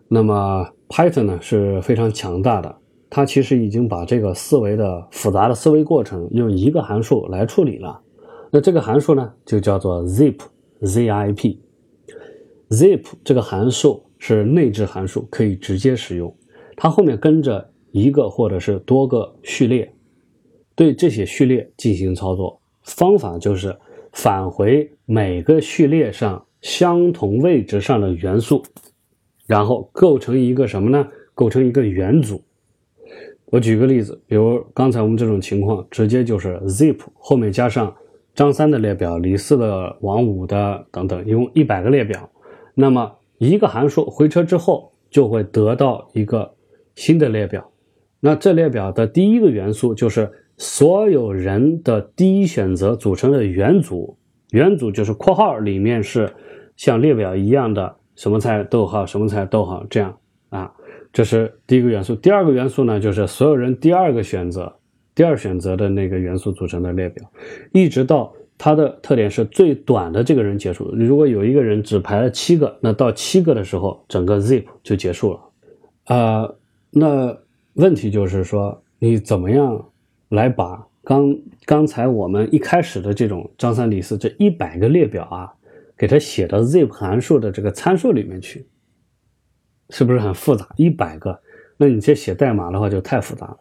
那么 Python 呢是非常强大的，它其实已经把这个思维的复杂的思维过程用一个函数来处理了。那这个函数呢就叫做 zip，zip，zip 这个函数。是内置函数，可以直接使用。它后面跟着一个或者是多个序列，对这些序列进行操作。方法就是返回每个序列上相同位置上的元素，然后构成一个什么呢？构成一个元组。我举个例子，比如刚才我们这种情况，直接就是 zip 后面加上张三的列表、李四的、王五的等等，一共一百个列表。那么一个函数回车之后，就会得到一个新的列表。那这列表的第一个元素就是所有人的第一选择组成的元组，元组就是括号里面是像列表一样的什么菜逗号什么菜逗号这样啊，这是第一个元素。第二个元素呢，就是所有人第二个选择、第二选择的那个元素组成的列表，一直到。它的特点是最短的这个人结束。如果有一个人只排了七个，那到七个的时候，整个 zip 就结束了。呃，那问题就是说，你怎么样来把刚刚才我们一开始的这种张三李四这一百个列表啊，给它写到 zip 函数的这个参数里面去，是不是很复杂？一百个，那你这写代码的话就太复杂了。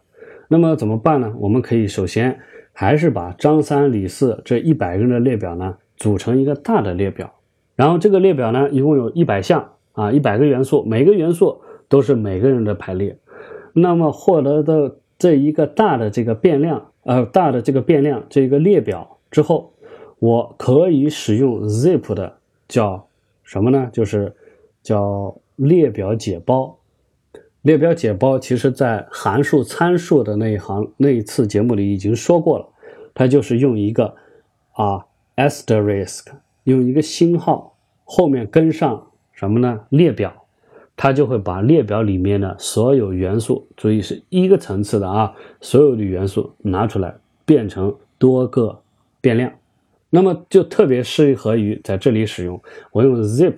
那么怎么办呢？我们可以首先。还是把张三李四这一百个人的列表呢组成一个大的列表，然后这个列表呢一共有一百项啊，一百个元素，每个元素都是每个人的排列。那么获得的这一个大的这个变量，呃，大的这个变量这个列表之后，我可以使用 zip 的叫什么呢？就是叫列表解包。列表解包，其实在函数参数的那一行那一次节目里已经说过了，它就是用一个啊 asterisk，用一个星号后面跟上什么呢？列表，它就会把列表里面的所有元素，注意是一个层次的啊，所有的元素拿出来变成多个变量，那么就特别适合于在这里使用。我用 zip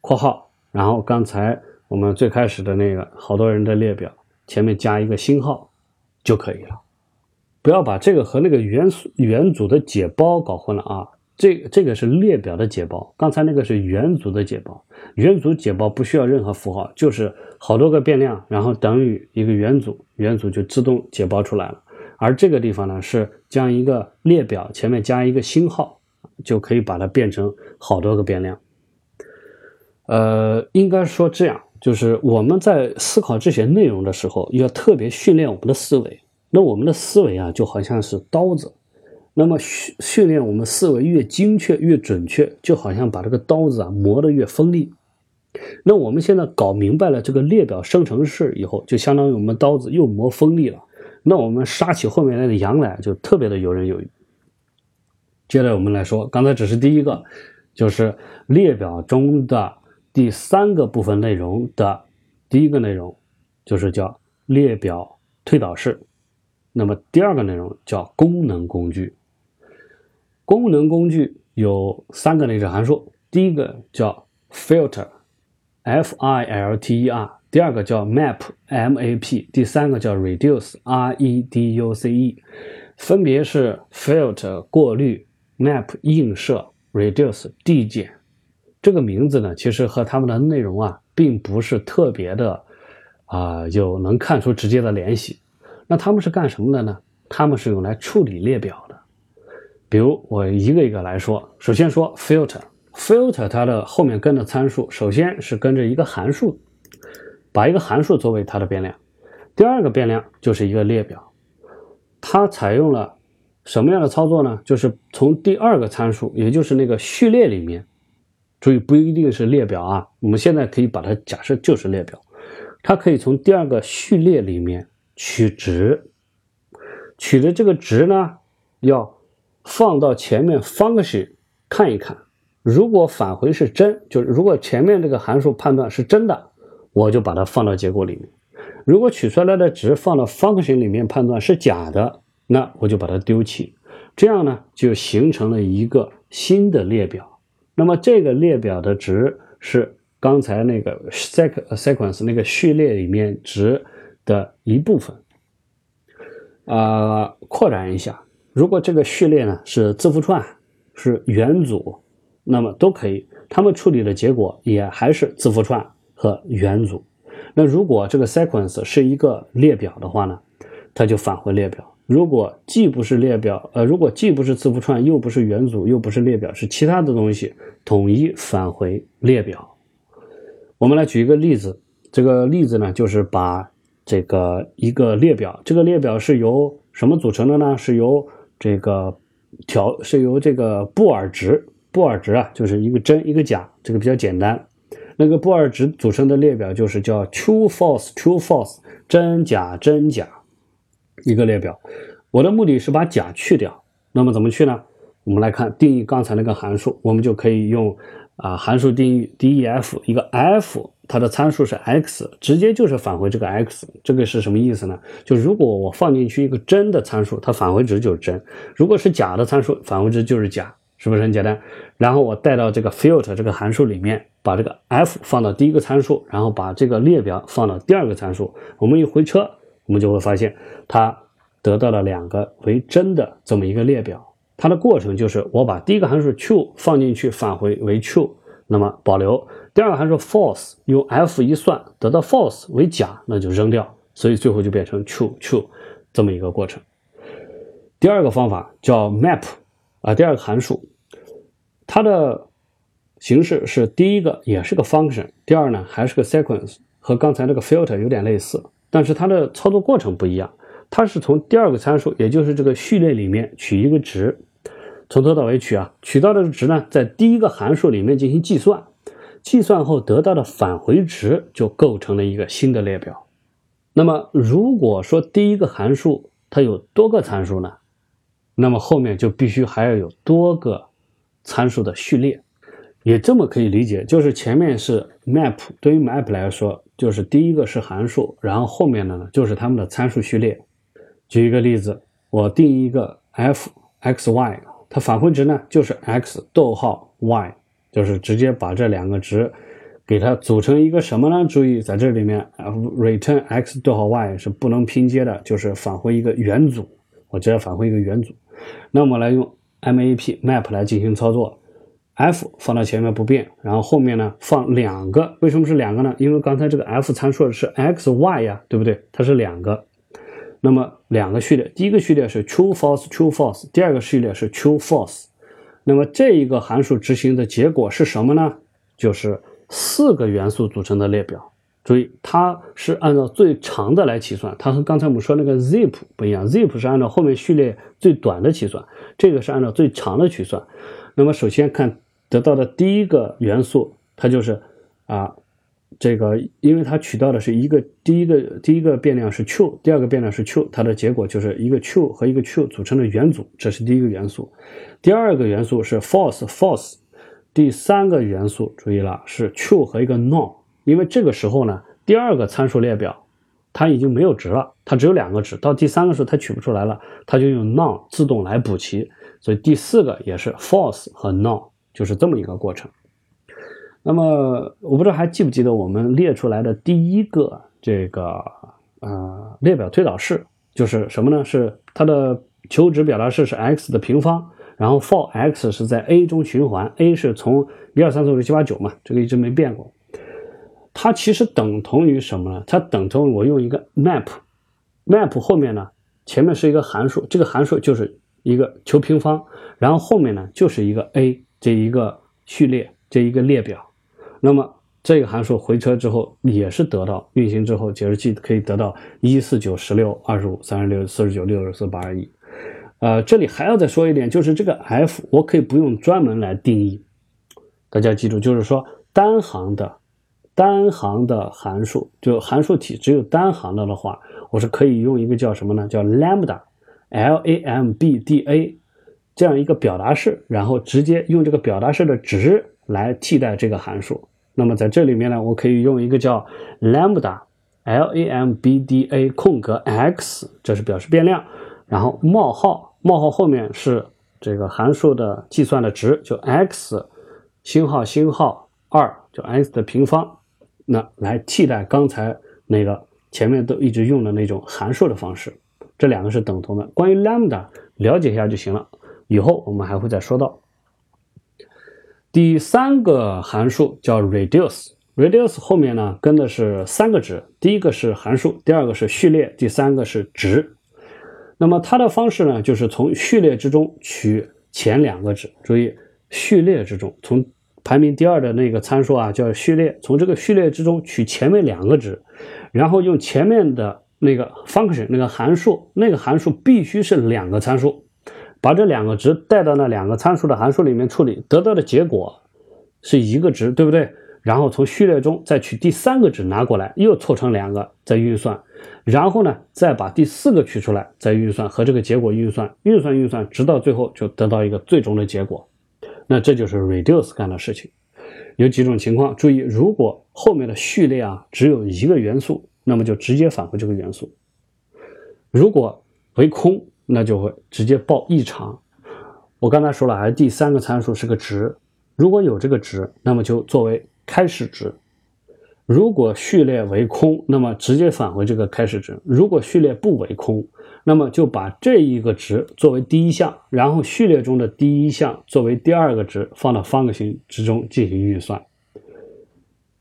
括号，然后刚才。我们最开始的那个好多人的列表前面加一个星号就可以了，不要把这个和那个元素元组的解包搞混了啊！这这个是列表的解包，刚才那个是元组的解包。元组解包不需要任何符号，就是好多个变量，然后等于一个元组，元组就自动解包出来了。而这个地方呢，是将一个列表前面加一个星号，就可以把它变成好多个变量。呃，应该说这样。就是我们在思考这些内容的时候，要特别训练我们的思维。那我们的思维啊，就好像是刀子。那么训训练我们思维越精确、越准确，就好像把这个刀子啊磨得越锋利。那我们现在搞明白了这个列表生成式以后，就相当于我们刀子又磨锋利了。那我们杀起后面来的羊来就特别的游刃有余。接着我们来说，刚才只是第一个，就是列表中的。第三个部分内容的第一个内容就是叫列表推导式，那么第二个内容叫功能工具。功能工具有三个内置函数，第一个叫 filter，f i l t e r，第二个叫 map，m a p，第三个叫 reduce，r e d u c e，分别是 filter 过滤，map 映射，reduce 递减。这个名字呢，其实和他们的内容啊，并不是特别的，啊，有能看出直接的联系。那他们是干什么的呢？它们是用来处理列表的。比如我一个一个来说，首先说 filter，filter 它的后面跟的参数，首先是跟着一个函数，把一个函数作为它的变量。第二个变量就是一个列表，它采用了什么样的操作呢？就是从第二个参数，也就是那个序列里面，注意不一定是列表啊，我们现在可以把它假设就是列表，它可以从第二个序列里面取值，取的这个值呢，要放到前面 function 看一看，如果返回是真，就是如果前面这个函数判断是真的，我就把它放到结果里面。如果取出来的值放到 function 里面判断是假的，那我就把它丢弃。这样呢，就形成了一个新的列表。那么这个列表的值是刚才那个 sec sequence 那个序列里面值的一部分。啊，扩展一下，如果这个序列呢是字符串，是元组，那么都可以，他们处理的结果也还是字符串和元组。那如果这个 sequence 是一个列表的话呢，它就返回列表。如果既不是列表，呃，如果既不是字符串，又不是元组，又不是列表，是其他的东西，统一返回列表。我们来举一个例子，这个例子呢，就是把这个一个列表，这个列表是由什么组成的呢？是由这个条，是由这个布尔值，布尔值啊，就是一个真一个假，这个比较简单。那个布尔值组成的列表就是叫 true false true false 真假真假一个列表。我的目的是把假去掉。那么怎么去呢？我们来看定义刚才那个函数，我们就可以用啊函数定义 def 一个 f，它的参数是 x，直接就是返回这个 x。这个是什么意思呢？就如果我放进去一个真的参数，它返回值就是真；如果是假的参数，返回值就是假。是不是很简单？然后我带到这个 filter 这个函数里面，把这个 f 放到第一个参数，然后把这个列表放到第二个参数。我们一回车，我们就会发现它得到了两个为真的这么一个列表。它的过程就是我把第一个函数 true 放进去，返回为 true，那么保留；第二个函数 false 用 f 一算得到 false 为假，那就扔掉。所以最后就变成 true true 这么一个过程。第二个方法叫 map。啊，第二个函数，它的形式是第一个也是个 function，第二呢还是个 sequence，和刚才那个 filter 有点类似，但是它的操作过程不一样。它是从第二个参数，也就是这个序列里面取一个值，从头到尾取啊，取到的值呢，在第一个函数里面进行计算，计算后得到的返回值就构成了一个新的列表。那么如果说第一个函数它有多个参数呢？那么后面就必须还要有多个参数的序列，也这么可以理解，就是前面是 map，对于 map 来说，就是第一个是函数，然后后面的呢就是它们的参数序列。举一个例子，我定义一个 f x y，它返回值呢就是 x 逗号 y，就是直接把这两个值给它组成一个什么呢？注意在这里面，return x 逗号 y 是不能拼接的，就是返回一个元组，我直接返回一个元组。那我们来用 map map 来进行操作，f 放到前面不变，然后后面呢放两个，为什么是两个呢？因为刚才这个 f 参数是 x y 呀，对不对？它是两个，那么两个序列，第一个序列是 true false true false，第二个序列是 true false。那么这一个函数执行的结果是什么呢？就是四个元素组成的列表。注意，它是按照最长的来计算，它和刚才我们说那个 zip 不一样，zip 是按照后面序列最短的计算，这个是按照最长的去算。那么首先看得到的第一个元素，它就是啊，这个因为它取到的是一个第一个第一个变量是 true，第二个变量是 true，它的结果就是一个 true 和一个 true 组成的元组，这是第一个元素。第二个元素是 false，false，第三个元素注意了是 true 和一个 non。因为这个时候呢，第二个参数列表它已经没有值了，它只有两个值。到第三个时候它取不出来了，它就用 None 自动来补齐。所以第四个也是 false 和 None，就是这么一个过程。那么我不知道还记不记得我们列出来的第一个这个呃列表推导式，就是什么呢？是它的求值表达式是 x 的平方，然后 for x 是在 a 中循环，a 是从一二三四五六七八九嘛，这个一直没变过。它其实等同于什么呢？它等同我用一个 map，map 后面呢前面是一个函数，这个函数就是一个求平方，然后后面呢就是一个 a 这一个序列这一个列表，那么这个函数回车之后也是得到运行之后解释器可以得到一四九十六二十五三十六四十九六十四八十一。呃，这里还要再说一点，就是这个 f 我可以不用专门来定义，大家记住，就是说单行的。单行的函数，就函数体只有单行的的话，我是可以用一个叫什么呢？叫 lambda，l a m b d a 这样一个表达式，然后直接用这个表达式的值来替代这个函数。那么在这里面呢，我可以用一个叫 lambda，l a m b d a 空格 x，这是表示变量，然后冒号，冒号后面是这个函数的计算的值，就 x 星号星号二，就 x 的平方。那来替代刚才那个前面都一直用的那种函数的方式，这两个是等同的。关于 lambda 了解一下就行了，以后我们还会再说到。第三个函数叫 reduce，reduce 后面呢跟的是三个值，第一个是函数，第二个是序列，第三个是值。那么它的方式呢，就是从序列之中取前两个值，注意序列之中从。排名第二的那个参数啊，叫序列。从这个序列之中取前面两个值，然后用前面的那个 function 那个函数，那个函数必须是两个参数，把这两个值带到那两个参数的函数里面处理，得到的结果是一个值，对不对？然后从序列中再取第三个值拿过来，又凑成两个再运算，然后呢再把第四个取出来再运算，和这个结果运算，运算运算，直到最后就得到一个最终的结果。那这就是 reduce 干的事情，有几种情况，注意，如果后面的序列啊只有一个元素，那么就直接返回这个元素；如果为空，那就会直接报异常。我刚才说了，还第三个参数是个值，如果有这个值，那么就作为开始值。如果序列为空，那么直接返回这个开始值；如果序列不为空，那么就把这一个值作为第一项，然后序列中的第一项作为第二个值放到方格形之中进行运算，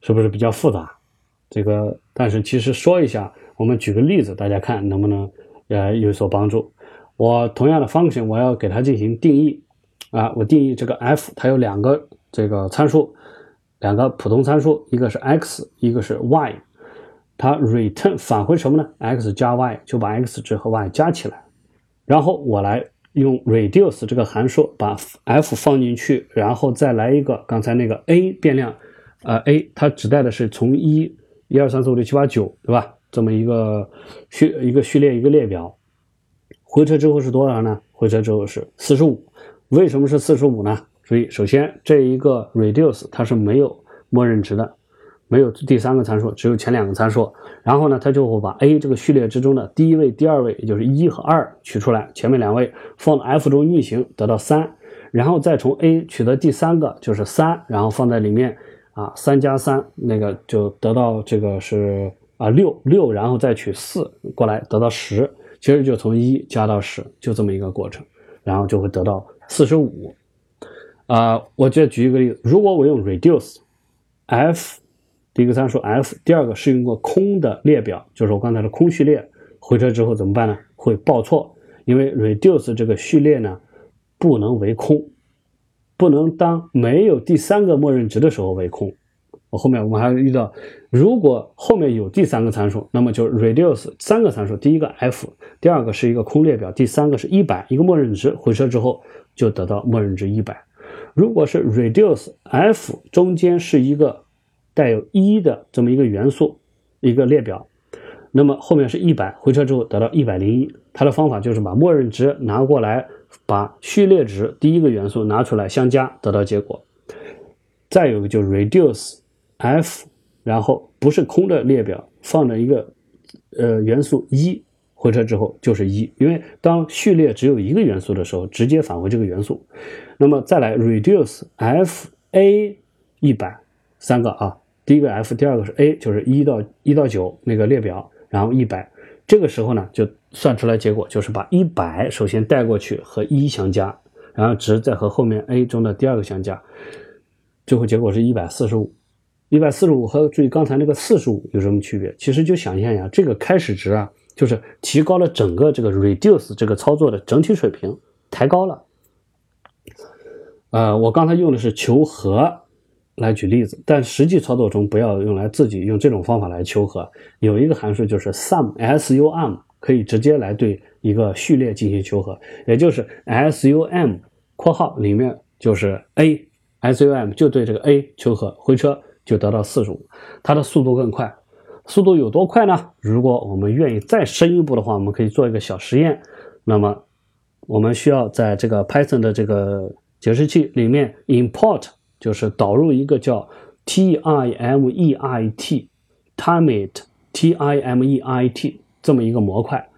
是不是比较复杂？这个，但是其实说一下，我们举个例子，大家看能不能呃有所帮助。我同样的方形，我要给它进行定义啊，我定义这个 f，它有两个这个参数，两个普通参数，一个是 x，一个是 y。它 return 返回什么呢？x 加 y 就把 x 值和 y 加起来，然后我来用 reduce 这个函数把 f 放进去，然后再来一个刚才那个 a 变量，呃 a 它指代的是从一一二三四五六七八九对吧？这么一个序一个序列一个列表，回车之后是多少呢？回车之后是四十五。为什么是四十五呢？所以首先这一个 reduce 它是没有默认值的。没有第三个参数，只有前两个参数。然后呢，它就会把 a 这个序列之中的第一位、第二位，也就是一和二取出来，前面两位放到 f 中运行，得到三。然后再从 a 取得第三个，就是三，然后放在里面啊，三加三，那个就得到这个是啊六六，然后再取四过来，得到十。其实就从一加到十，就这么一个过程，然后就会得到四十五。啊，我再举一个例子，如果我用 reduce f。第一个参数 f，第二个是用个空的列表，就是我刚才的空序列，回车之后怎么办呢？会报错，因为 reduce 这个序列呢不能为空，不能当没有第三个默认值的时候为空。我后面我们还遇到，如果后面有第三个参数，那么就 reduce 三个参数，第一个 f，第二个是一个空列表，第三个是一百，一个默认值，回车之后就得到默认值一百。如果是 reduce f 中间是一个带有一的这么一个元素，一个列表，那么后面是一百，回车之后得到一百零一。它的方法就是把默认值拿过来，把序列值第一个元素拿出来相加，得到结果。再有个就 reduce f，然后不是空的列表，放了一个呃元素一，回车之后就是一，因为当序列只有一个元素的时候，直接返回这个元素。那么再来 reduce f a 一百，三个啊。第一个 f，第二个是 a，就是一到一到九那个列表，然后一百，这个时候呢就算出来结果，就是把一百首先带过去和一相加，然后值再和后面 a 中的第二个相加，最后结果是一百四十五。一百四十五和注意刚才那个四十五有什么区别？其实就想象一下，这个开始值啊就是提高了整个这个 reduce 这个操作的整体水平，抬高了。呃，我刚才用的是求和来举例子，但实际操作中不要用来自己用这种方法来求和。有一个函数就是 sum，s-u-m，可以直接来对一个序列进行求和，也就是 s-u-m 括号里面就是 a，s-u-m 就对这个 a 求和，回车就得到四十五，它的速度更快。速度有多快呢？如果我们愿意再深一步的话，我们可以做一个小实验。那么，我们需要在这个 Python 的这个解释器里面 import，就是导入一个叫 timeit，timeit，timeit 这么一个模块。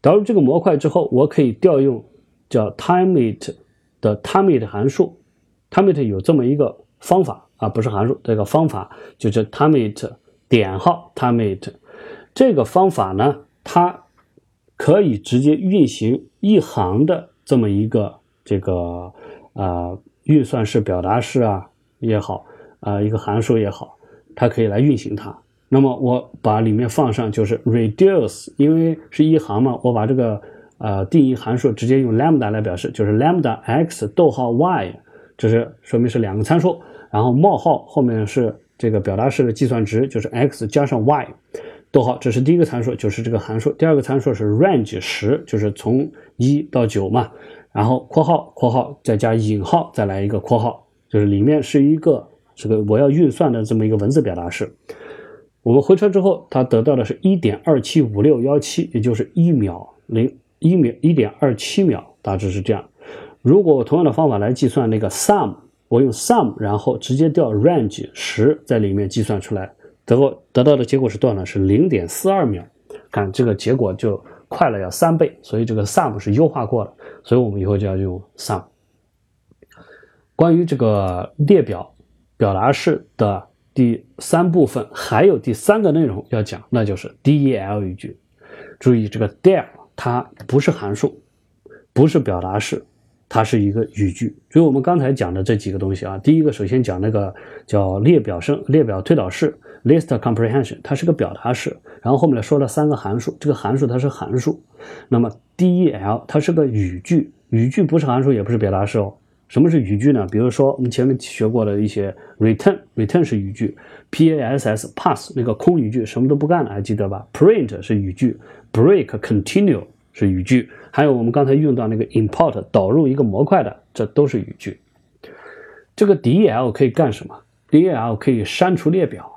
导入这个模块之后，我可以调用叫 timeit 的 timeit 函数。timeit 有这么一个方法啊，不是函数，这个方法就叫 timeit。点号 timeit 这个方法呢，它可以直接运行一行的这么一个这个啊运算式表达式啊也好啊一个函数也好，它可以来运行它。那么我把里面放上就是 reduce，因为是一行嘛，我把这个呃定义函数直接用 lambda 来表示，就是 lambda x 逗号 y，这是说明是两个参数，然后冒号后面是。这个表达式的计算值就是 x 加上 y，逗号，这是第一个参数，就是这个函数。第二个参数是 range 十，就是从一到九嘛。然后括号括号再加引号，再来一个括号，就是里面是一个这个我要运算的这么一个文字表达式。我们回车之后，它得到的是一点二七五六幺七，也就是一秒零一秒一点二七秒，大致是这样。如果我同样的方法来计算那个 sum。我用 sum，然后直接调 range 十在里面计算出来，得到得到的结果是多少呢？是零点四二秒。看这个结果就快了要三倍，所以这个 sum 是优化过了，所以我们以后就要用 sum。关于这个列表表达式的第三部分，还有第三个内容要讲，那就是 del 语句。注意这个 del 它不是函数，不是表达式。它是一个语句，所以我们刚才讲的这几个东西啊，第一个首先讲那个叫列表生列表推导式 list comprehension，它是个表达式，然后后面说了三个函数，这个函数它是函数，那么 del 它是个语句，语句不是函数也不是表达式哦。什么是语句呢？比如说我们前面学过的一些 return return 是语句，pass pass 那个空语句什么都不干了，还记得吧？print 是语句，break continue。是语句，还有我们刚才用到那个 import 导入一个模块的，这都是语句。这个 del 可以干什么？del 可以删除列表，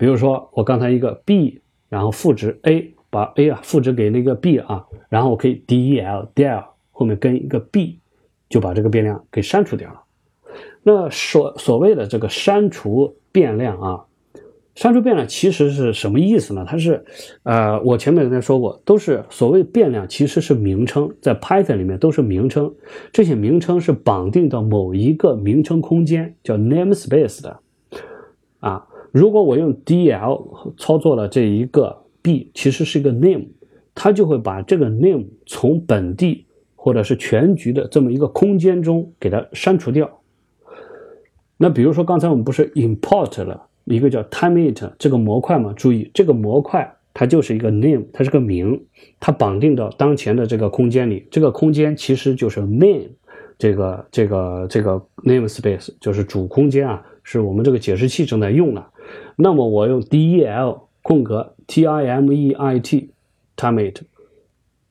比如说我刚才一个 b，然后赋值 a，把 a 啊赋值给那个 b 啊，然后我可以 del del 后面跟一个 b，就把这个变量给删除掉了。那所所谓的这个删除变量啊。删除变量其实是什么意思呢？它是，呃，我前面跟大家说过，都是所谓变量其实是名称，在 Python 里面都是名称，这些名称是绑定到某一个名称空间，叫 namespace 的。啊，如果我用 dl 操作了这一个 b，其实是一个 name，它就会把这个 name 从本地或者是全局的这么一个空间中给它删除掉。那比如说刚才我们不是 import 了？一个叫 timeit 这个模块嘛，注意这个模块它就是一个 name，它是个名，它绑定到当前的这个空间里，这个空间其实就是 name，这个这个这个 namespace 就是主空间啊，是我们这个解释器正在用的。那么我用 del 空格 timeit timeit，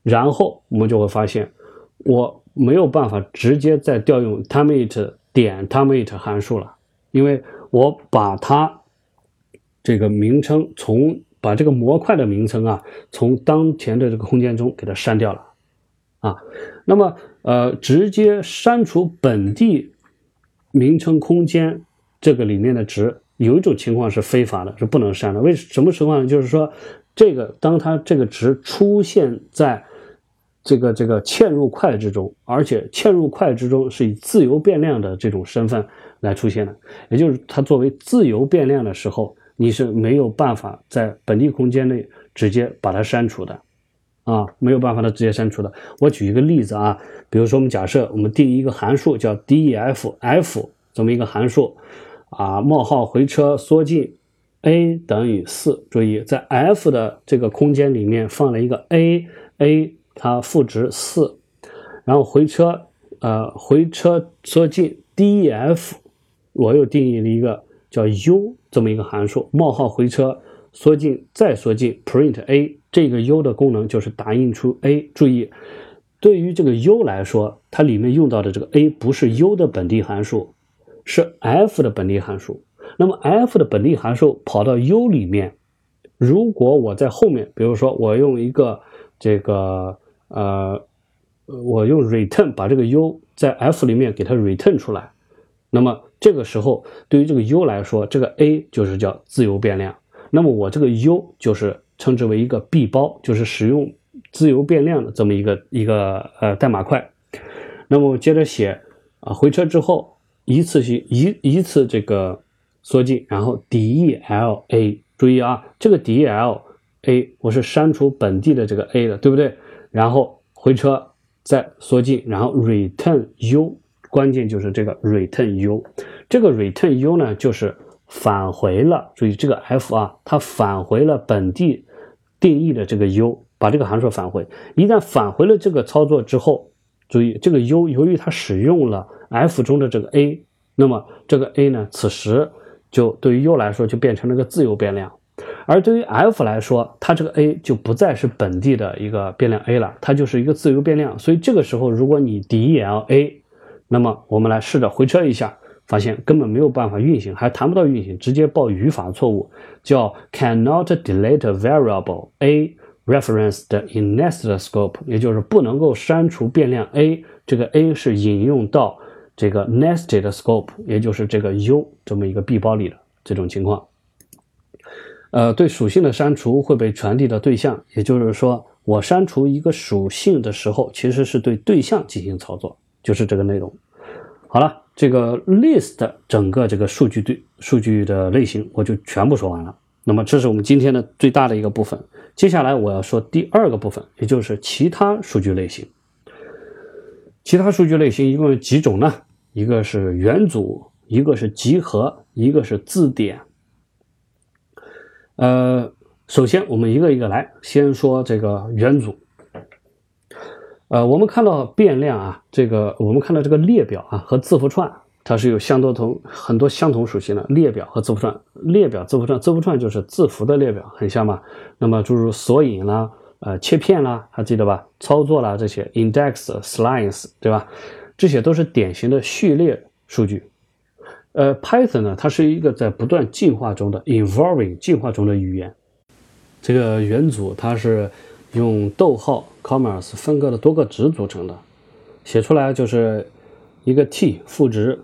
然后我们就会发现我没有办法直接再调用 timeit 点 timeit 函数了，因为我把它。这个名称从把这个模块的名称啊，从当前的这个空间中给它删掉了，啊，那么呃，直接删除本地名称空间这个里面的值，有一种情况是非法的，是不能删的。为什么情况呢？就是说，这个当它这个值出现在这个这个嵌入块之中，而且嵌入块之中是以自由变量的这种身份来出现的，也就是它作为自由变量的时候。你是没有办法在本地空间内直接把它删除的，啊，没有办法的直接删除的。我举一个例子啊，比如说我们假设我们定一个函数叫 def f 这么一个函数，啊，冒号回车缩进，a 等于四。注意，在 f 的这个空间里面放了一个 a，a 它赋值四，然后回车，呃，回车缩进 def，我又定义了一个叫 u 这么一个函数，冒号回车缩进再缩进 print a，这个 u 的功能就是打印出 a。注意，对于这个 u 来说，它里面用到的这个 a 不是 u 的本地函数。是 f 的本地函数，那么 f 的本地函数跑到 u 里面，如果我在后面，比如说我用一个这个呃，我用 return 把这个 u 在 f 里面给它 return 出来，那么这个时候对于这个 u 来说，这个 a 就是叫自由变量，那么我这个 u 就是称之为一个 b 包，就是使用自由变量的这么一个一个呃代码块。那么接着写啊，回车之后。一次性一一次这个缩进，然后 DELA，注意啊，这个 DELA 我是删除本地的这个 a 的，对不对？然后回车再缩进，然后 return u，关键就是这个 return u，这个 return u 呢就是返回了，注意这个 f 啊，它返回了本地定义的这个 u，把这个函数返回。一旦返回了这个操作之后，注意这个 u 由于它使用了。F 中的这个 a，那么这个 a 呢，此时就对于 u 来说就变成了个自由变量，而对于 f 来说，它这个 a 就不再是本地的一个变量 a 了，它就是一个自由变量。所以这个时候，如果你 del a，那么我们来试着回车一下，发现根本没有办法运行，还谈不到运行，直接报语法错误，叫 cannot delete variable a referenced in nested scope，也就是不能够删除变量 a，这个 a 是引用到。这个 nested scope，也就是这个 u 这么一个 b 包里的这种情况，呃，对属性的删除会被传递到对象，也就是说，我删除一个属性的时候，其实是对对象进行操作，就是这个内容。好了，这个 list 整个这个数据对数据的类型我就全部说完了。那么，这是我们今天的最大的一个部分。接下来我要说第二个部分，也就是其他数据类型。其他数据类型一共有几种呢？一个是元组，一个是集合，一个是字典。呃，首先我们一个一个来，先说这个元组。呃，我们看到变量啊，这个我们看到这个列表啊和字符串，它是有相多同很多相同属性的。列表和字符串，列表、字符串，字符串就是字符的列表，很像嘛。那么诸如索引啦、呃切片啦，还记得吧？操作啦这些，index、slice，对吧？这些都是典型的序列数据，呃，Python 呢，它是一个在不断进化中的 evolving 进化中的语言。这个元组它是用逗号 commas 分割的多个值组成的，写出来就是一个 t 赋值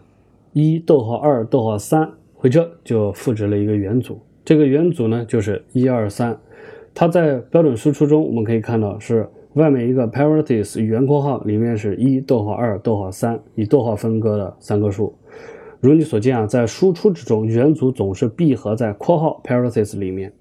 一逗号二逗号三，回车就赋值了一个元组。这个元组呢就是一二三，它在标准输出中我们可以看到是。外面一个 parenthesis 圆括号，里面是一逗号二逗号三，以逗号分割的三个数。如你所见啊，在输出之中，元组总是闭合在括号 parenthesis 里面。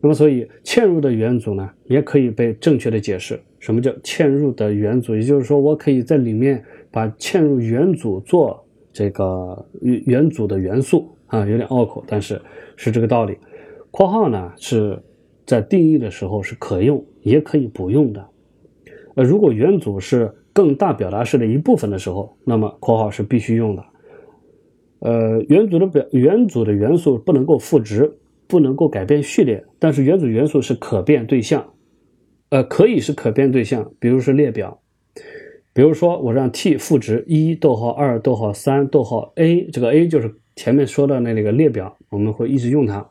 那么，所以嵌入的元组呢，也可以被正确的解释。什么叫嵌入的元组？也就是说，我可以在里面把嵌入元组做这个元组的元素啊，有点拗口，但是是这个道理。括号呢，是在定义的时候是可用，也可以不用的。呃，如果元组是更大表达式的一部分的时候，那么括号是必须用的。呃，元组的表元组的元素不能够赋值，不能够改变序列，但是元组元素是可变对象，呃，可以是可变对象，比如是列表，比如说我让 t 赋值一逗号二逗号三逗号 a，这个 a 就是前面说的那那个列表，我们会一直用它。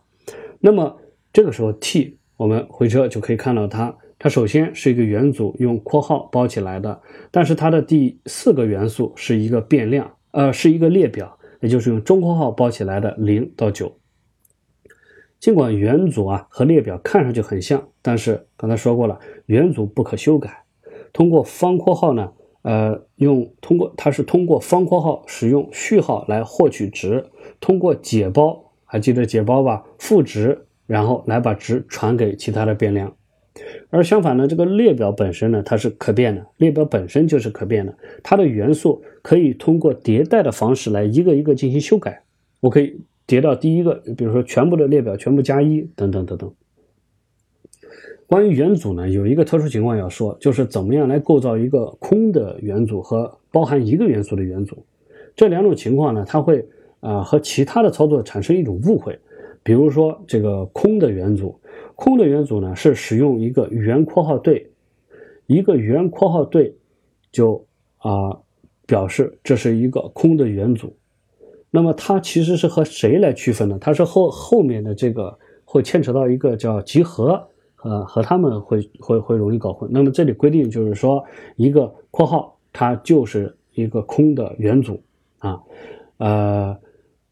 那么这个时候 t 我们回车就可以看到它。它首先是一个元组，用括号包起来的，但是它的第四个元素是一个变量，呃，是一个列表，也就是用中括号包起来的零到九。尽管元组啊和列表看上去很像，但是刚才说过了，元组不可修改。通过方括号呢，呃，用通过它是通过方括号使用序号来获取值，通过解包，还记得解包吧？赋值，然后来把值传给其他的变量。而相反呢，这个列表本身呢，它是可变的。列表本身就是可变的，它的元素可以通过迭代的方式来一个一个进行修改。我可以叠到第一个，比如说全部的列表全部加一等等等等。关于元组呢，有一个特殊情况要说，就是怎么样来构造一个空的元组和包含一个元素的元组。这两种情况呢，它会啊和其他的操作产生一种误会。比如说这个空的元组，空的元组呢是使用一个圆括号对，一个圆括号对就啊表示这是一个空的元组。那么它其实是和谁来区分呢？它是后后面的这个会牵扯到一个叫集合。呃，和他们会会会容易搞混。那么这里规定就是说，一个括号它就是一个空的元组啊，呃，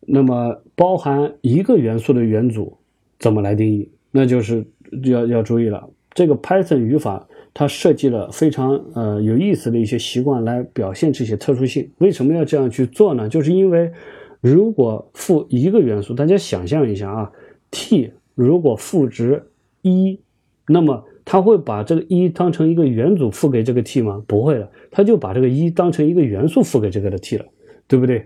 那么包含一个元素的元组怎么来定义？那就是要要注意了。这个 Python 语法它设计了非常呃有意思的一些习惯来表现这些特殊性。为什么要这样去做呢？就是因为如果赋一个元素，大家想象一下啊，t 如果赋值一。那么它会把这个一当成一个元组赋给这个 t 吗？不会的，它就把这个一当成一个元素赋给这个的 t 了，对不对？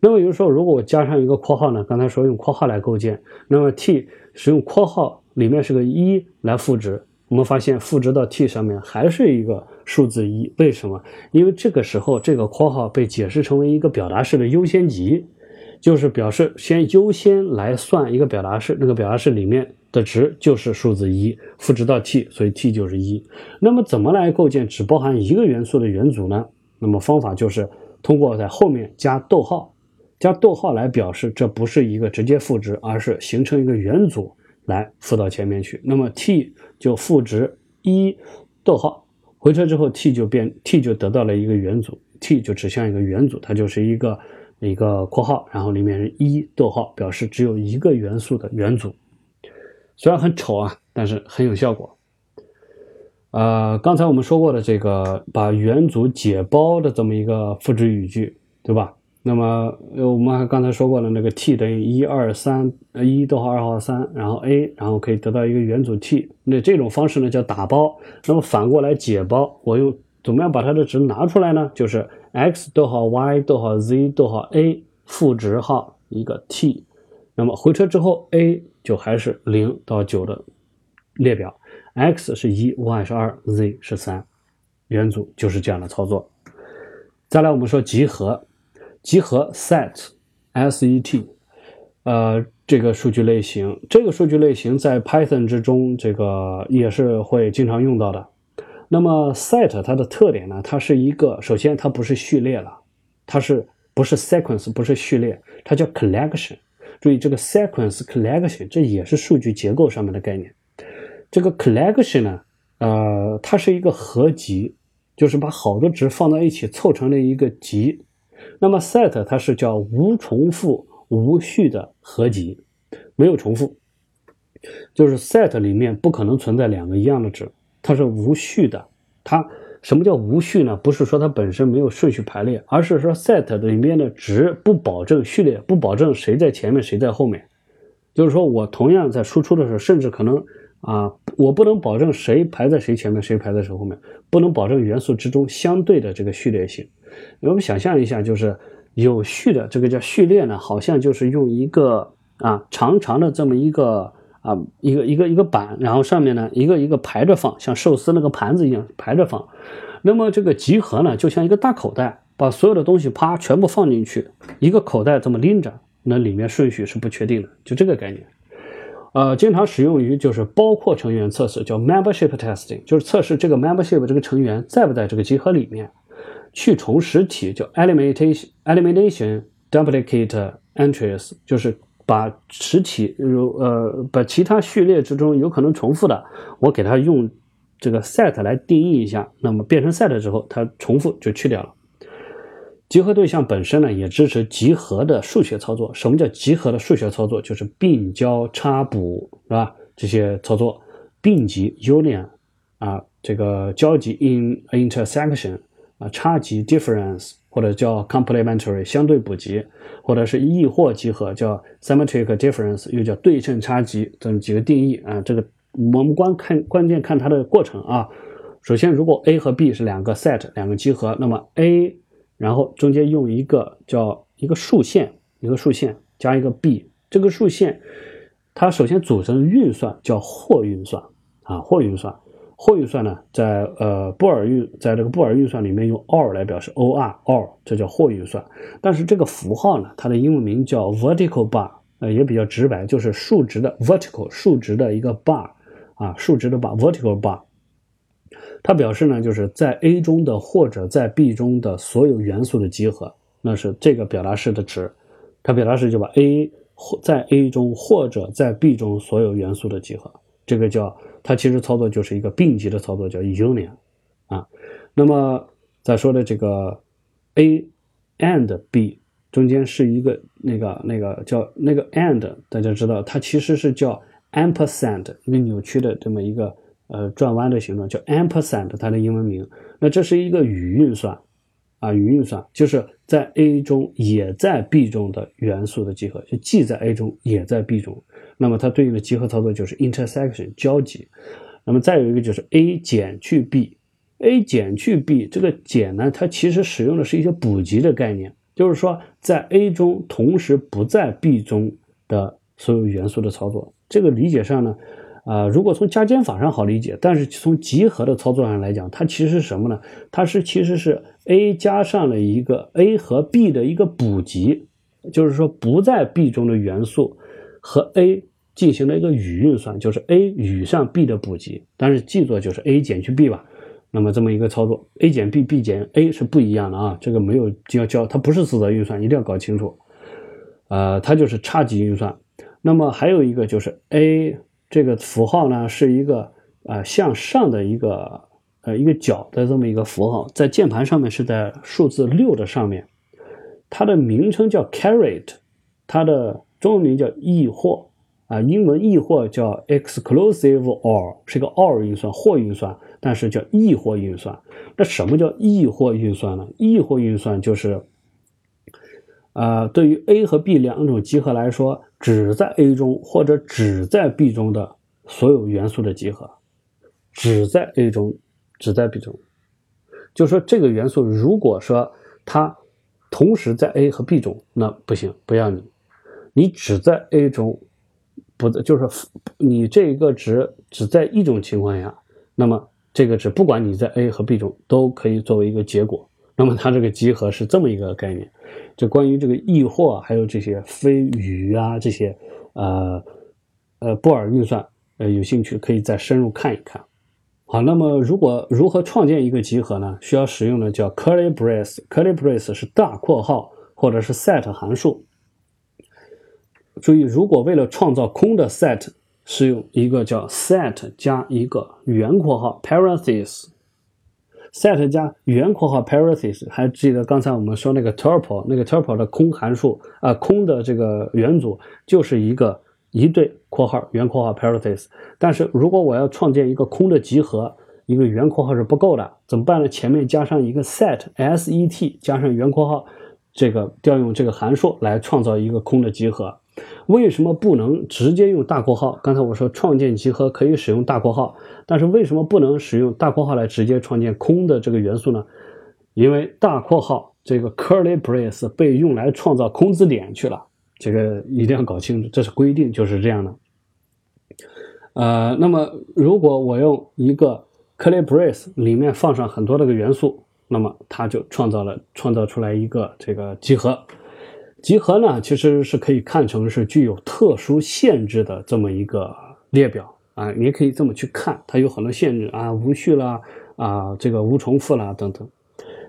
那么有时候如果我加上一个括号呢？刚才说用括号来构建，那么 t 使用括号里面是个一来赋值，我们发现赋值到 t 上面还是一个数字一，为什么？因为这个时候这个括号被解释成为一个表达式的优先级，就是表示先优先来算一个表达式，那个表达式里面。的值就是数字一，赋值到 t，所以 t 就是一。那么怎么来构建只包含一个元素的元组呢？那么方法就是通过在后面加逗号，加逗号来表示这不是一个直接赋值，而是形成一个元组来赋到前面去。那么 t 就赋值一，逗号回车之后 t 就变 t 就得到了一个元组，t 就指向一个元组，它就是一个一个括号，然后里面是一逗号，表示只有一个元素的元组。虽然很丑啊，但是很有效果。呃，刚才我们说过的这个把元组解包的这么一个赋值语句，对吧？那么我们还刚才说过了，那个 t 等于一二三，呃一逗号二号三，然后 a，然后可以得到一个元组 t。那这种方式呢叫打包。那么反过来解包，我用怎么样把它的值拿出来呢？就是 x 逗号 y 逗号 z 逗号 a 赋值号一个 t。那么回车之后，a 就还是零到九的列表，x 是一，y 是二，z 是三，元组就是这样的操作。再来，我们说集合，集合 set，s-e-t，呃，这个数据类型，这个数据类型在 Python 之中，这个也是会经常用到的。那么 set 它的特点呢，它是一个，首先它不是序列了，它是不是 sequence，不是序列，它叫 collection。注意这个 sequence collection，这也是数据结构上面的概念。这个 collection 呢，呃，它是一个合集，就是把好多值放到一起凑成了一个集。那么 set 它是叫无重复、无序的合集，没有重复，就是 set 里面不可能存在两个一样的值，它是无序的，它。什么叫无序呢？不是说它本身没有顺序排列，而是说 set 里面的值不保证序列，不保证谁在前面谁在后面。就是说我同样在输出的时候，甚至可能啊，我不能保证谁排在谁前面，谁排在谁后面，不能保证元素之中相对的这个序列性。我们想象一下，就是有序的这个叫序列呢，好像就是用一个啊长长的这么一个。啊，一个一个一个板，然后上面呢一个一个排着放，像寿司那个盘子一样排着放。那么这个集合呢，就像一个大口袋，把所有的东西啪全部放进去，一个口袋这么拎着，那里面顺序是不确定的，就这个概念。呃，经常使用于就是包括成员测试，叫 membership testing，就是测试这个 membership 这个成员在不在这个集合里面。去重实体叫 elimination elimination duplicate entries，就是。把实体如呃，把其他序列之中有可能重复的，我给它用这个 set 来定义一下，那么变成 set 之后，它重复就去掉了。集合对象本身呢，也支持集合的数学操作。什么叫集合的数学操作？就是并交叉补，是吧？这些操作，并集 union 啊，这个交集 in intersection 啊，差集 difference。或者叫 complementary 相对补集，或者是异或集合，叫 symmetric difference，又叫对称差集，这么几个定义啊。这个我们光看关键看它的过程啊。首先，如果 A 和 B 是两个 set，两个集合，那么 A，然后中间用一个叫一个竖线，一个竖线加一个 b，这个竖线它首先组成运算叫或运算啊，或运算。或运算呢，在呃布尔运，在这个布尔运算里面用 or 来表示 or or，这叫或运算。但是这个符号呢，它的英文名叫 vertical bar，呃也比较直白，就是竖直的 vertical 竖直的一个 bar 啊，竖直的 bar vertical bar。它表示呢，就是在 A 中的或者在 B 中的所有元素的集合，那是这个表达式的值。它表达式就把 A 或在 A 中或者在 B 中所有元素的集合，这个叫。它其实操作就是一个并集的操作，叫 union，啊，那么再说的这个 a and b 中间是一个那个那个叫那个 and，大家知道它其实是叫 ampersand，一个扭曲的这么一个呃转弯的形状，叫 ampersand，它的英文名。那这是一个语运算。啊，语运算就是在 A 中也在 B 中的元素的集合，就既在 A 中也在 B 中。那么它对应的集合操作就是 intersection 交集。那么再有一个就是 A 减去 B，A 减去 B 这个减呢，它其实使用的是一些补集的概念，就是说在 A 中同时不在 B 中的所有元素的操作。这个理解上呢。啊，如果从加减法上好理解，但是从集合的操作上来讲，它其实是什么呢？它是其实是 A 加上了一个 A 和 B 的一个补集，就是说不在 B 中的元素和 A 进行了一个语运算，就是 A 与上 B 的补集。但是记作就是 A 减去 B 吧。那么这么一个操作，A 减 B，B 减 A 是不一样的啊，这个没有要教，它不是四则运算，一定要搞清楚。呃，它就是差级运算。那么还有一个就是 A。这个符号呢是一个呃向上的一个呃一个角的这么一个符号，在键盘上面是在数字六的上面，它的名称叫 caret，它的中文名叫异或啊，英文异或叫 exclusive or，是个 or 运算或运算，但是叫异或运算。那什么叫异或运算呢？异或运算就是。呃，对于 A 和 B 两种集合来说，只在 A 中或者只在 B 中的所有元素的集合，只在 A 中，只在 B 中，就说这个元素，如果说它同时在 A 和 B 中，那不行，不要你，你只在 A 中，不，就是你这个值只在一种情况下，那么这个值不管你在 A 和 B 中，都可以作为一个结果。那么它这个集合是这么一个概念，就关于这个异或还有这些非语啊这些，呃呃布尔运算，呃有兴趣可以再深入看一看。好，那么如果如何创建一个集合呢？需要使用的叫 curly brace，curly brace 是大括号或者是 set 函数。注意，如果为了创造空的 set，是用一个叫 set 加一个圆括号 parenthesis。Set 加圆括号 parenthesis，还记得刚才我们说那个 tuple，那个 tuple 的空函数啊，空的这个元组就是一个一对括号圆括号 parenthesis。但是如果我要创建一个空的集合，一个圆括号是不够的，怎么办呢？前面加上一个 set s e t 加上圆括号，这个调用这个函数来创造一个空的集合。为什么不能直接用大括号？刚才我说创建集合可以使用大括号，但是为什么不能使用大括号来直接创建空的这个元素呢？因为大括号这个 curly brace 被用来创造空字点去了，这个一定要搞清楚，这是规定，就是这样的。呃，那么如果我用一个 curly brace 里面放上很多这个元素，那么它就创造了创造出来一个这个集合。集合呢，其实是可以看成是具有特殊限制的这么一个列表啊，你也可以这么去看，它有很多限制啊，无序啦，啊，这个无重复啦等等。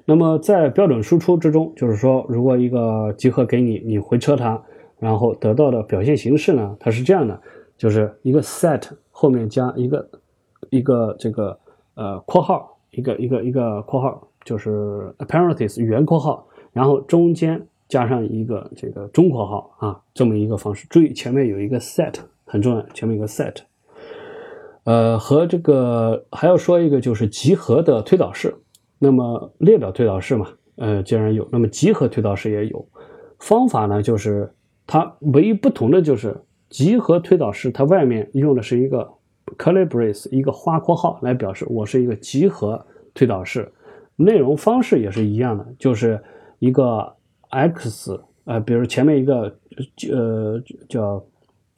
那么在标准输出之中，就是说，如果一个集合给你，你回车它，然后得到的表现形式呢，它是这样的，就是一个 set 后面加一个一个这个呃括号，一个一个一个括号，就是 parenthesis 圆括号，然后中间。加上一个这个中括号啊，这么一个方式。注意前面有一个 set 很重要，前面有个 set。呃，和这个还要说一个就是集合的推导式。那么列表推导式嘛，呃，既然有，那么集合推导式也有。方法呢，就是它唯一不同的就是集合推导式，它外面用的是一个 curly brace，一个花括号来表示我是一个集合推导式。内容方式也是一样的，就是一个。x，呃，比如前面一个呃叫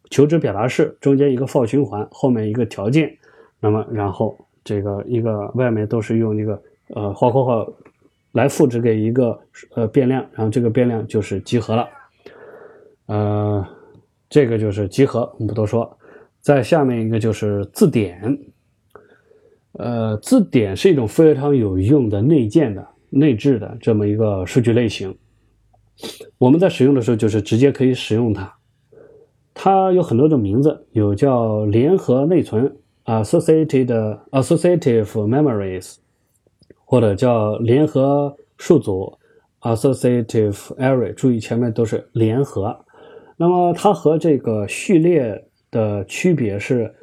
求职表达式，中间一个 for 循环，后面一个条件，那么然后这个一个外面都是用一个呃花括号来赋值给一个呃变量，然后这个变量就是集合了，呃，这个就是集合，我们不多说。在下面一个就是字典，呃，字典是一种非常有用的内建的、内置的这么一个数据类型。我们在使用的时候，就是直接可以使用它。它有很多种名字，有叫联合内存 （associated associative memories），或者叫联合数组 （associative array）。注意前面都是联合。那么它和这个序列。的区别是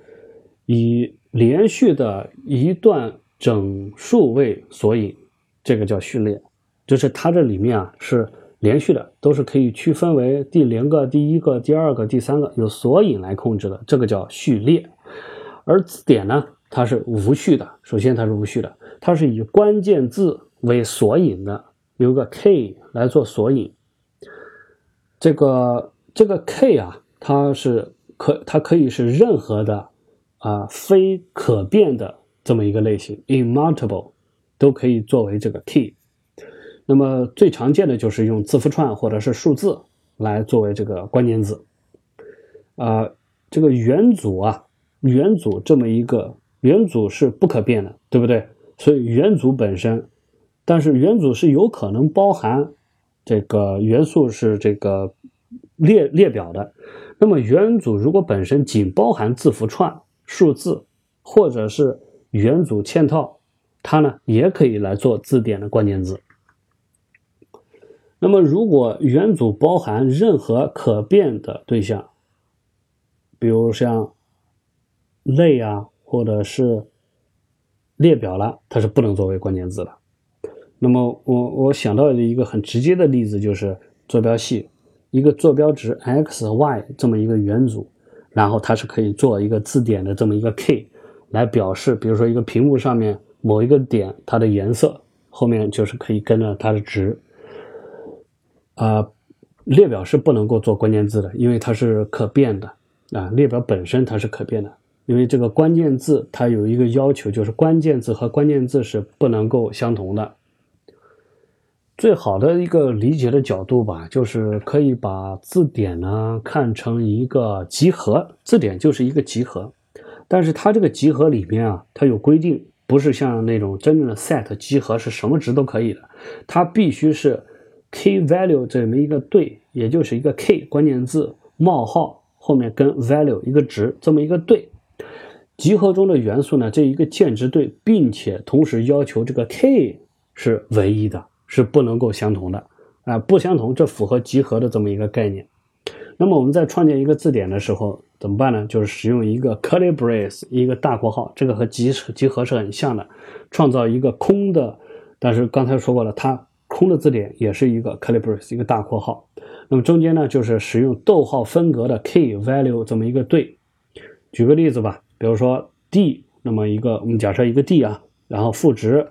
以连续的一段整数为索引，这个叫序列，就是它这里面啊是连续的，都是可以区分为第零个、第一个、第二个、第三个，有索引来控制的，这个叫序列。而字典呢，它是无序的，首先它是无序的，它是以关键字为索引的，有个 k 来做索引。这个这个 k 啊，它是。可它可以是任何的啊非可变的这么一个类型，immutable 都可以作为这个 key。那么最常见的就是用字符串或者是数字来作为这个关键字。啊，这个元组啊，元组这么一个元组是不可变的，对不对？所以元组本身，但是元组是有可能包含这个元素是这个列列表的。那么元组如果本身仅包含字符串、数字，或者是元组嵌套，它呢也可以来做字典的关键字。那么如果元组包含任何可变的对象，比如像类啊，或者是列表了，它是不能作为关键字的。那么我我想到的一个很直接的例子就是坐标系。一个坐标值 x、y 这么一个元组，然后它是可以做一个字典的这么一个 k 来表示，比如说一个屏幕上面某一个点它的颜色，后面就是可以跟着它的值。啊，列表是不能够做关键字的，因为它是可变的啊，列表本身它是可变的，因为这个关键字它有一个要求，就是关键字和关键字是不能够相同的。最好的一个理解的角度吧，就是可以把字典呢看成一个集合，字典就是一个集合，但是它这个集合里面啊，它有规定，不是像那种真正的 set 集合是什么值都可以的，它必须是 key value 这么一个对，也就是一个 k 关键字冒号后面跟 value 一个值这么一个对，集合中的元素呢这一个键值对，并且同时要求这个 k 是唯一的。是不能够相同的啊，不相同，这符合集合的这么一个概念。那么我们在创建一个字典的时候怎么办呢？就是使用一个 curly brace，一个大括号，这个和集集合是很像的，创造一个空的。但是刚才说过了，它空的字典也是一个 curly brace，一个大括号。那么中间呢，就是使用逗号分隔的 key value 这么一个对。举个例子吧，比如说 d，那么一个我们假设一个 d 啊，然后赋值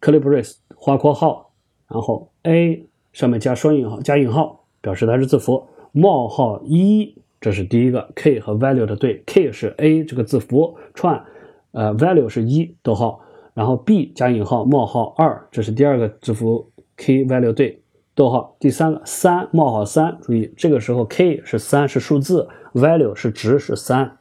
curly brace。花括号，然后 a 上面加双引号加引号，表示它是字符。冒号一，这是第一个 k 和 value 的对，k 是 a 这个字符串，呃 value 是一逗号，然后 b 加引号冒号二，这是第二个字符 k value 对逗号。第三个三冒号三，注意这个时候 k 是三是数字，value 是值是三。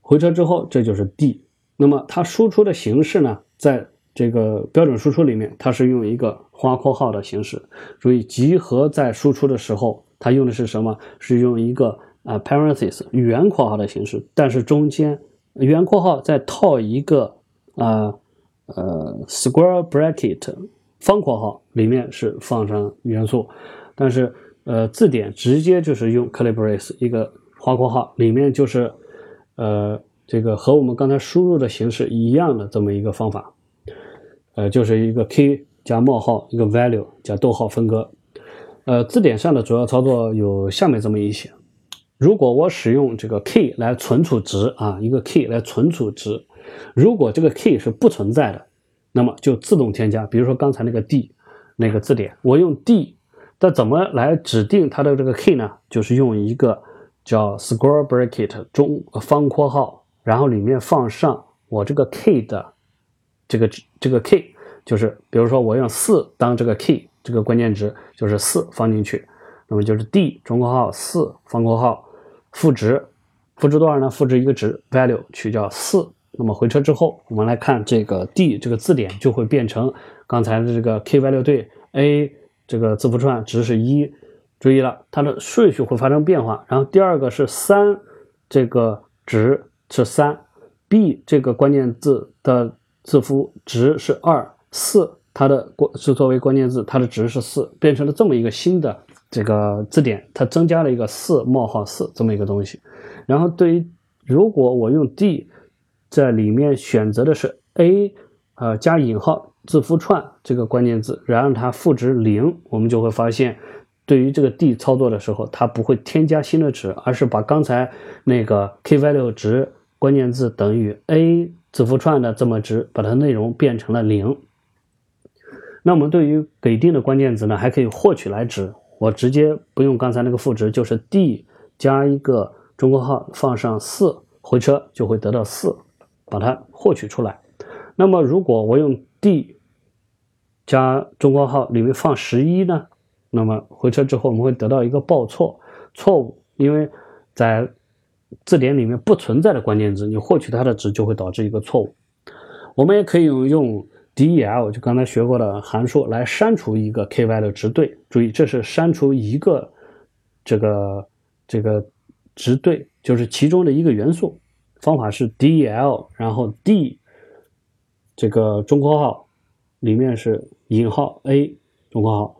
回车之后，这就是 d。那么它输出的形式呢，在这个标准输出里面，它是用一个花括号的形式。注意，集合在输出的时候，它用的是什么？是用一个啊 parenthesis 圆括号的形式，但是中间圆括号再套一个啊呃 square bracket 方括号，里面是放上元素。但是呃字典直接就是用 curly brace 一个花括号，里面就是呃这个和我们刚才输入的形式一样的这么一个方法。呃，就是一个 k 加冒号，一个 value 加逗号分割。呃，字典上的主要操作有下面这么一些。如果我使用这个 key 来存储值啊，一个 key 来存储值，如果这个 key 是不存在的，那么就自动添加。比如说刚才那个 d 那个字典，我用 d 但怎么来指定它的这个 key 呢？就是用一个叫 square bracket 中方括号，然后里面放上我这个 key 的这个这个 key，就是比如说我用四当这个 key 这个关键值，就是四放进去，那么就是 d 中括号四方括号赋值，赋值多少呢？赋值一个值 value 取叫四。那么回车之后，我们来看这个 d 这个字典就会变成刚才的这个 k y 六对 a 这个字符串值是一，注意了，它的顺序会发生变化。然后第二个是三，这个值是三，b 这个关键字的字符值是二，四它的关是作为关键字，它的值是四，变成了这么一个新的这个字典，它增加了一个四冒号四这么一个东西。然后对于如果我用 d 在里面选择的是 a，呃加引号字符串这个关键字，然后它赋值零，我们就会发现，对于这个 d 操作的时候，它不会添加新的值，而是把刚才那个 key value 值关键字等于 a 字符串的这么值，把它内容变成了零。那我们对于给定的关键字呢，还可以获取来值，我直接不用刚才那个赋值，就是 d 加一个中括号放上四回车就会得到四。把它获取出来。那么，如果我用 d 加中括号里面放十一呢？那么回车之后，我们会得到一个报错，错误，因为在字典里面不存在的关键字，你获取它的值就会导致一个错误。我们也可以用用 del，就刚才学过的函数来删除一个 k y 的值对。注意，这是删除一个这个这个值对，就是其中的一个元素。方法是 del，然后 d 这个中括号里面是引号 a 中括号，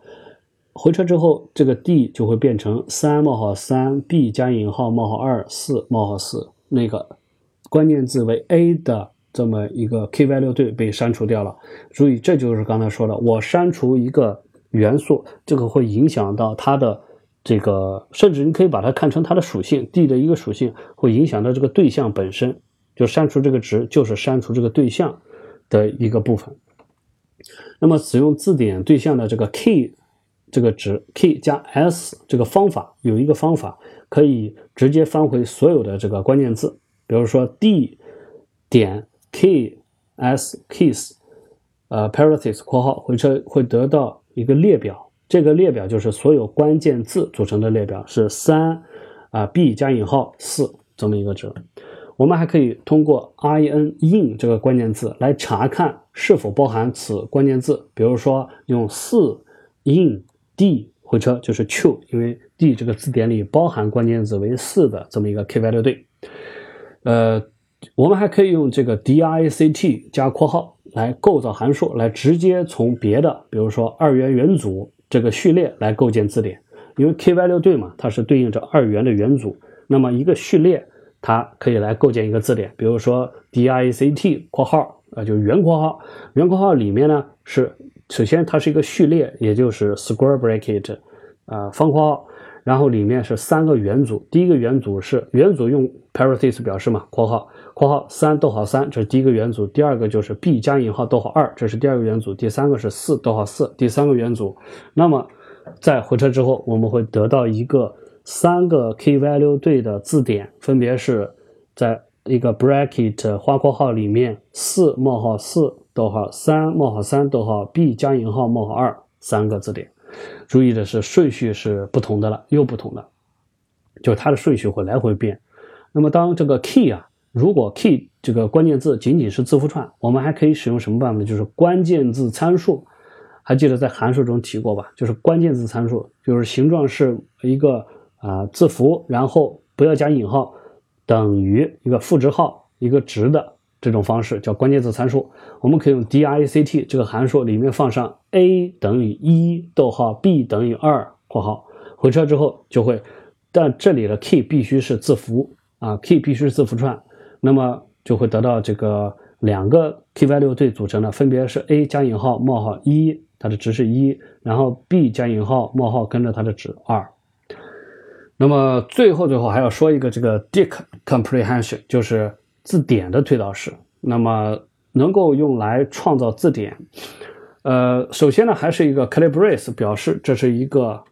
回车之后，这个 d 就会变成三冒号三 b 加引号冒号二四冒号四，那个关键字为 a 的这么一个 k y 六对被删除掉了。注意，这就是刚才说的，我删除一个元素，这个会影响到它的。这个甚至你可以把它看成它的属性，d 的一个属性会影响到这个对象本身，就删除这个值就是删除这个对象的一个部分。那么使用字典对象的这个 key 这个值 K 加 s 这个方法有一个方法可以直接翻回所有的这个关键字，比如说 d 点 K S keys 呃 parenthesis 括号回车会得到一个列表。这个列表就是所有关键字组成的列表，是三啊 b 加引号四这么一个值。我们还可以通过 in in 这个关键字来查看是否包含此关键字。比如说用四 in d 回车就是 true，因为 d 这个字典里包含关键字为四的这么一个 key value 对。呃，我们还可以用这个 dict 加括号来构造函数，来直接从别的，比如说二元元组。这个序列来构建字典，因为 key value 对嘛，它是对应着二元的元组。那么一个序列，它可以来构建一个字典。比如说 dict 括号啊，就是圆括号，圆括号里面呢是首先它是一个序列，也就是 square bracket 啊方括号，然后里面是三个元组。第一个元组是元组用 parenthesis 表示嘛，括号括号三逗号三，这是第一个元组。第二个就是 b 加引号逗号二，这是第二个元组。第三个是四逗号四，第三个元组。那么在回车之后，我们会得到一个三个 key value 对的字典，分别是在一个 bracket 花括号里面四冒号四逗号三冒号三逗号 b 加引号冒号二三个字典。注意的是顺序是不同的了，又不同的，就它的顺序会来回变。那么当这个 key 啊。如果 key 这个关键字仅仅是字符串，我们还可以使用什么办法呢？就是关键字参数，还记得在函数中提过吧？就是关键字参数，就是形状是一个啊字符，然后不要加引号，等于一个赋值号一个值的这种方式叫关键字参数。我们可以用 dict 这个函数里面放上 a 等于一逗号 b 等于二括号回车之后就会，但这里的 key 必须是字符啊，key 必须是字符串。那么就会得到这个两个 key value 对组成的，分别是 a 加引号冒号一，它的值是一，然后 b 加引号冒号跟着它的值二。那么最后最后还要说一个这个 dict comprehension，就是字典的推导式。那么能够用来创造字典，呃，首先呢还是一个 c a l i b r a c e 表示这是一个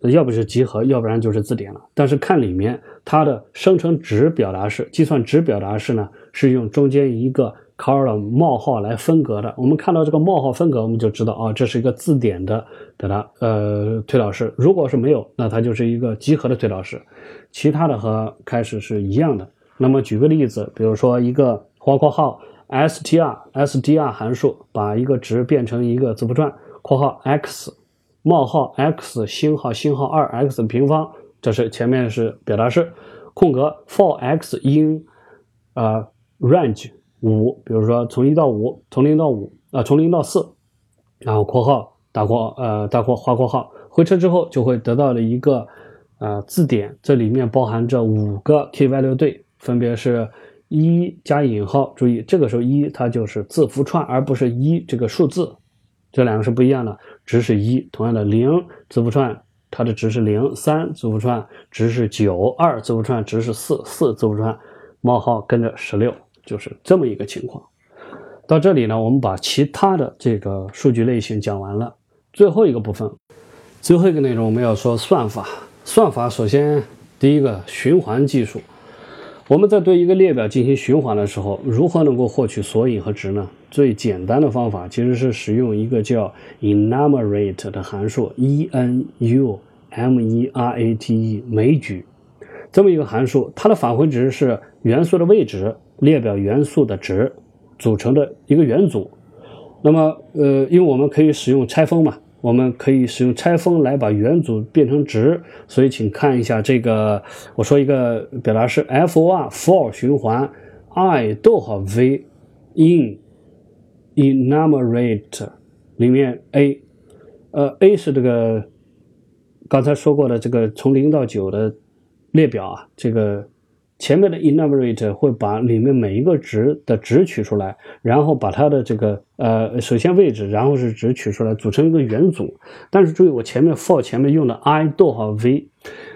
要不是集合，要不然就是字典了。但是看里面它的生成值表达式、计算值表达式呢，是用中间一个 colon 冒号来分隔的。我们看到这个冒号分隔，我们就知道啊，这是一个字典的表达呃推导式。如果是没有，那它就是一个集合的推导式。其他的和开始是一样的。那么举个例子，比如说一个花括号 str str 函数把一个值变成一个字符串括号 x。冒号 x 星号星号二 x 平方，这是前面是表达式，空格 for x in 呃 range 五，比如说从一到五，从零到五啊，从零到四，然后括号大括呃大括花括号，回车之后就会得到了一个呃字典，这里面包含着五个 key value 对，分别是一加引号，注意这个时候一它就是字符串，而不是一这个数字。这两个是不一样的，值是一，同样的零字符串它的值是零，三字符串值是九，二字符串值是四，四字符串冒号跟着十六，就是这么一个情况。到这里呢，我们把其他的这个数据类型讲完了。最后一个部分，最后一个内容我们要说算法。算法首先第一个循环技术。我们在对一个列表进行循环的时候，如何能够获取索引和值呢？最简单的方法其实是使用一个叫 enumerate 的函数，e n u m e r a t e 枚举这么一个函数，它的返回值是元素的位置、列表元素的值组成的一个元组。那么，呃，因为我们可以使用拆分嘛。我们可以使用拆封来把元组变成值，所以请看一下这个，我说一个表达式 for for 循环 i 逗号 v in enumerate 里面 a，呃 a 是这个刚才说过的这个从零到九的列表啊，这个。前面的 enumerate 会把里面每一个值的值取出来，然后把它的这个呃，首先位置，然后是值取出来，组成一个元组。但是注意，我前面 for 前面用的 i 逗号 v，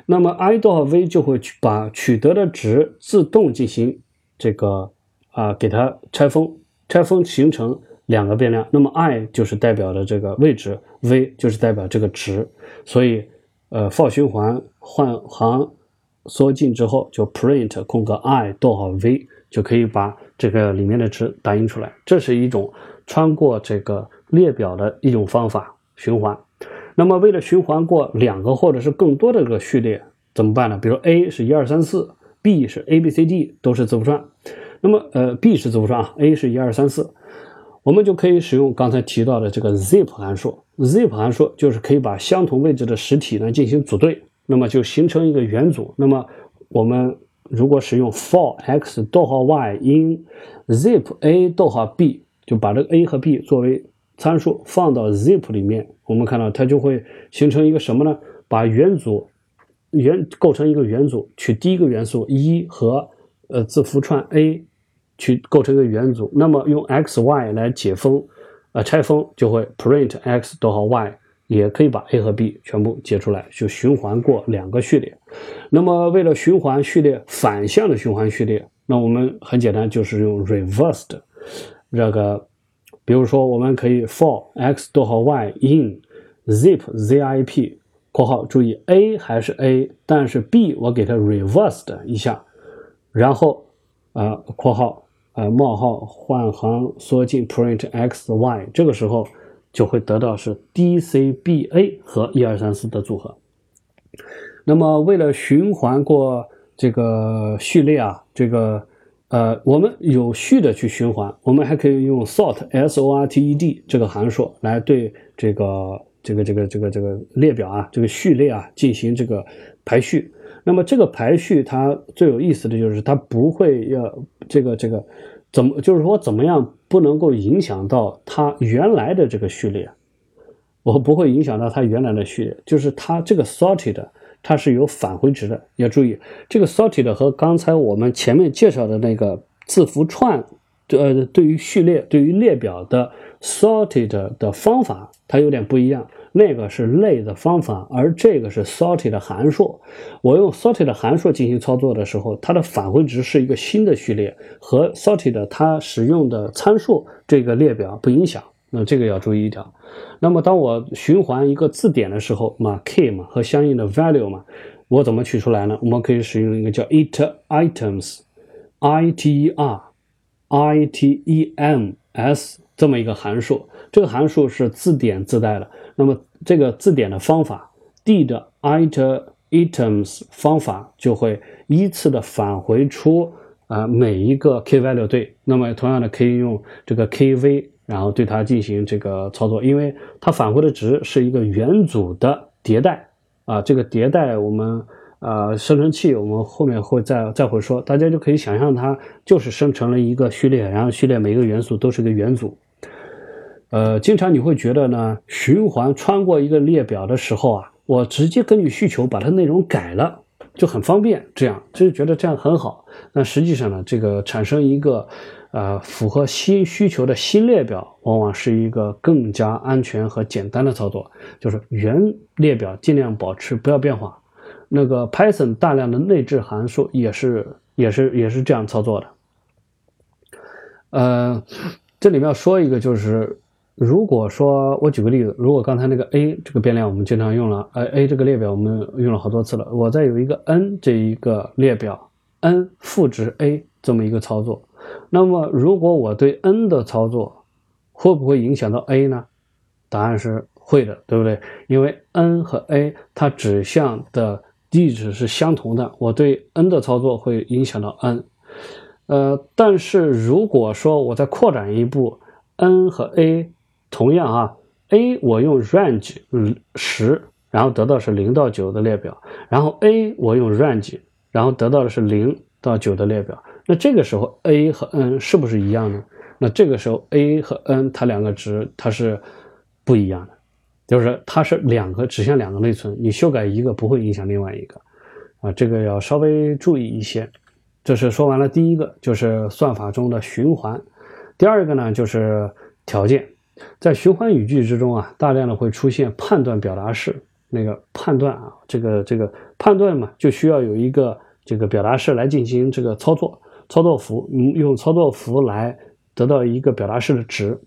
那么 i 逗号 v 就会去把取得的值自动进行这个啊，给它拆封，拆封形成两个变量。那么 i 就是代表的这个位置，v 就是代表这个值。所以呃，for 循环换行。缩进之后就 print 空格 i 逗号 v 就可以把这个里面的值打印出来。这是一种穿过这个列表的一种方法循环。那么为了循环过两个或者是更多的个序列怎么办呢？比如 a 是一二三四，b 是 a b c d 都是字符串。那么呃 b 是字符串啊，a 是一二三四，我们就可以使用刚才提到的这个 zip 函数。zip 函数就是可以把相同位置的实体呢进行组对。那么就形成一个元组。那么我们如果使用 for x 逗号 y in zip a 逗号 b，就把这个 a 和 b 作为参数放到 zip 里面，我们看到它就会形成一个什么呢？把元组元构成一个元组，取第一个元素一和呃字符串 a 去构成一个元组。那么用 x y 来解封，呃拆封就会 print x 逗号 y。也可以把 a 和 b 全部解出来，就循环过两个序列。那么为了循环序列反向的循环序列，那我们很简单，就是用 reversed 这个，比如说我们可以 for x 逗号 y in zip zip 括号，注意 a 还是 a，但是 b 我给它 reversed 一下，然后啊括号啊冒号换行缩进 print x y，这个时候。就会得到是 D C B A 和一二三四的组合。那么为了循环过这个序列啊，这个呃，我们有序的去循环，我们还可以用 sort S O R T E D 这个函数来对这个这个这个这个这个列表啊，这个序列啊进行这个排序。那么这个排序它最有意思的就是它不会要这个这个。怎么就是说怎么样不能够影响到它原来的这个序列？我不会影响到它原来的序列，就是它这个 sorted 它是有返回值的。要注意，这个 sorted 和刚才我们前面介绍的那个字符串，呃，对于序列、对于列表的 sorted 的方法，它有点不一样。那个是类的方法，而这个是 sorted 的函数。我用 sorted 的函数进行操作的时候，它的返回值是一个新的序列，和 sorted 它使用的参数这个列表不影响。那这个要注意一条。那么当我循环一个字典的时候，嘛 key 嘛和相应的 value 嘛，我怎么取出来呢？我们可以使用一个叫 it items，i t e r i t e m s 这么一个函数。这个函数是字典自带的。那么这个字典的方法，did it items 方法就会依次的返回出啊每一个 k-value 对。那么同样的可以用这个 kv。然后对它进行这个操作，因为它返回的值是一个元组的迭代啊，这个迭代我们呃生成器我们后面会再再会说，大家就可以想象它就是生成了一个序列，然后序列每一个元素都是一个元组。呃，经常你会觉得呢，循环穿过一个列表的时候啊，我直接根据需求把它内容改了，就很方便，这样就是觉得这样很好。但实际上呢，这个产生一个。呃，符合新需求的新列表，往往是一个更加安全和简单的操作。就是原列表尽量保持不要变化。那个 Python 大量的内置函数也是也是也是这样操作的。呃，这里面要说一个，就是如果说我举个例子，如果刚才那个 a 这个变量我们经常用了，呃 a 这个列表我们用了好多次了，我再有一个 n 这一个列表，n 赋值 a 这么一个操作。那么，如果我对 n 的操作会不会影响到 a 呢？答案是会的，对不对？因为 n 和 a 它指向的地址是相同的，我对 n 的操作会影响到 n。呃，但是如果说我再扩展一步，n 和 a 同样啊，a 我用 range 十，然后得到是零到九的列表，然后 a 我用 range，然后得到的是零到九的列表。那这个时候 a 和 n 是不是一样呢？那这个时候 a 和 n 它两个值它是不一样的，就是它是两个指向两个内存，你修改一个不会影响另外一个，啊，这个要稍微注意一些。这是说完了第一个，就是算法中的循环。第二个呢，就是条件，在循环语句之中啊，大量的会出现判断表达式，那个判断啊，这个这个判断嘛，就需要有一个这个表达式来进行这个操作。操作符，用操作符来得到一个表达式的值。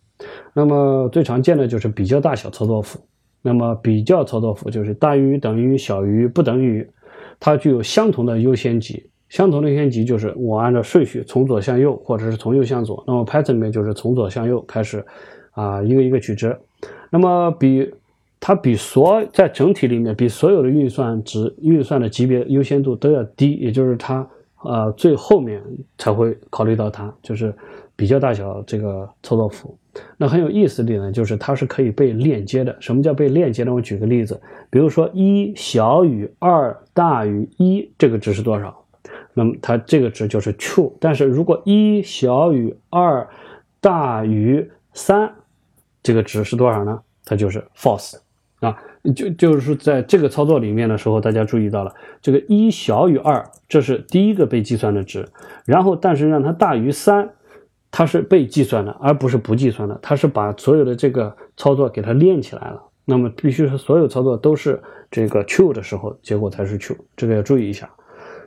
那么最常见的就是比较大小操作符。那么比较操作符就是大于、等于、小于、不等于，它具有相同的优先级。相同的优先级就是我按照顺序从左向右，或者是从右向左。那么 Python 里面就是从左向右开始，啊，一个一个取值。那么比它比所在整体里面比所有的运算值运算的级别优先度都要低，也就是它。呃，最后面才会考虑到它，就是比较大小这个操作符。那很有意思的点呢，就是它是可以被链接的。什么叫被链接呢？我举个例子，比如说一小于二大于一，这个值是多少？那么它这个值就是 true。但是如果一小于二大于三，这个值是多少呢？它就是 false 啊。就就是在这个操作里面的时候，大家注意到了，这个一小于二，这是第一个被计算的值，然后但是让它大于三，它是被计算的，而不是不计算的，它是把所有的这个操作给它练起来了。那么必须是所有操作都是这个 true 的时候，结果才是 true，这个要注意一下。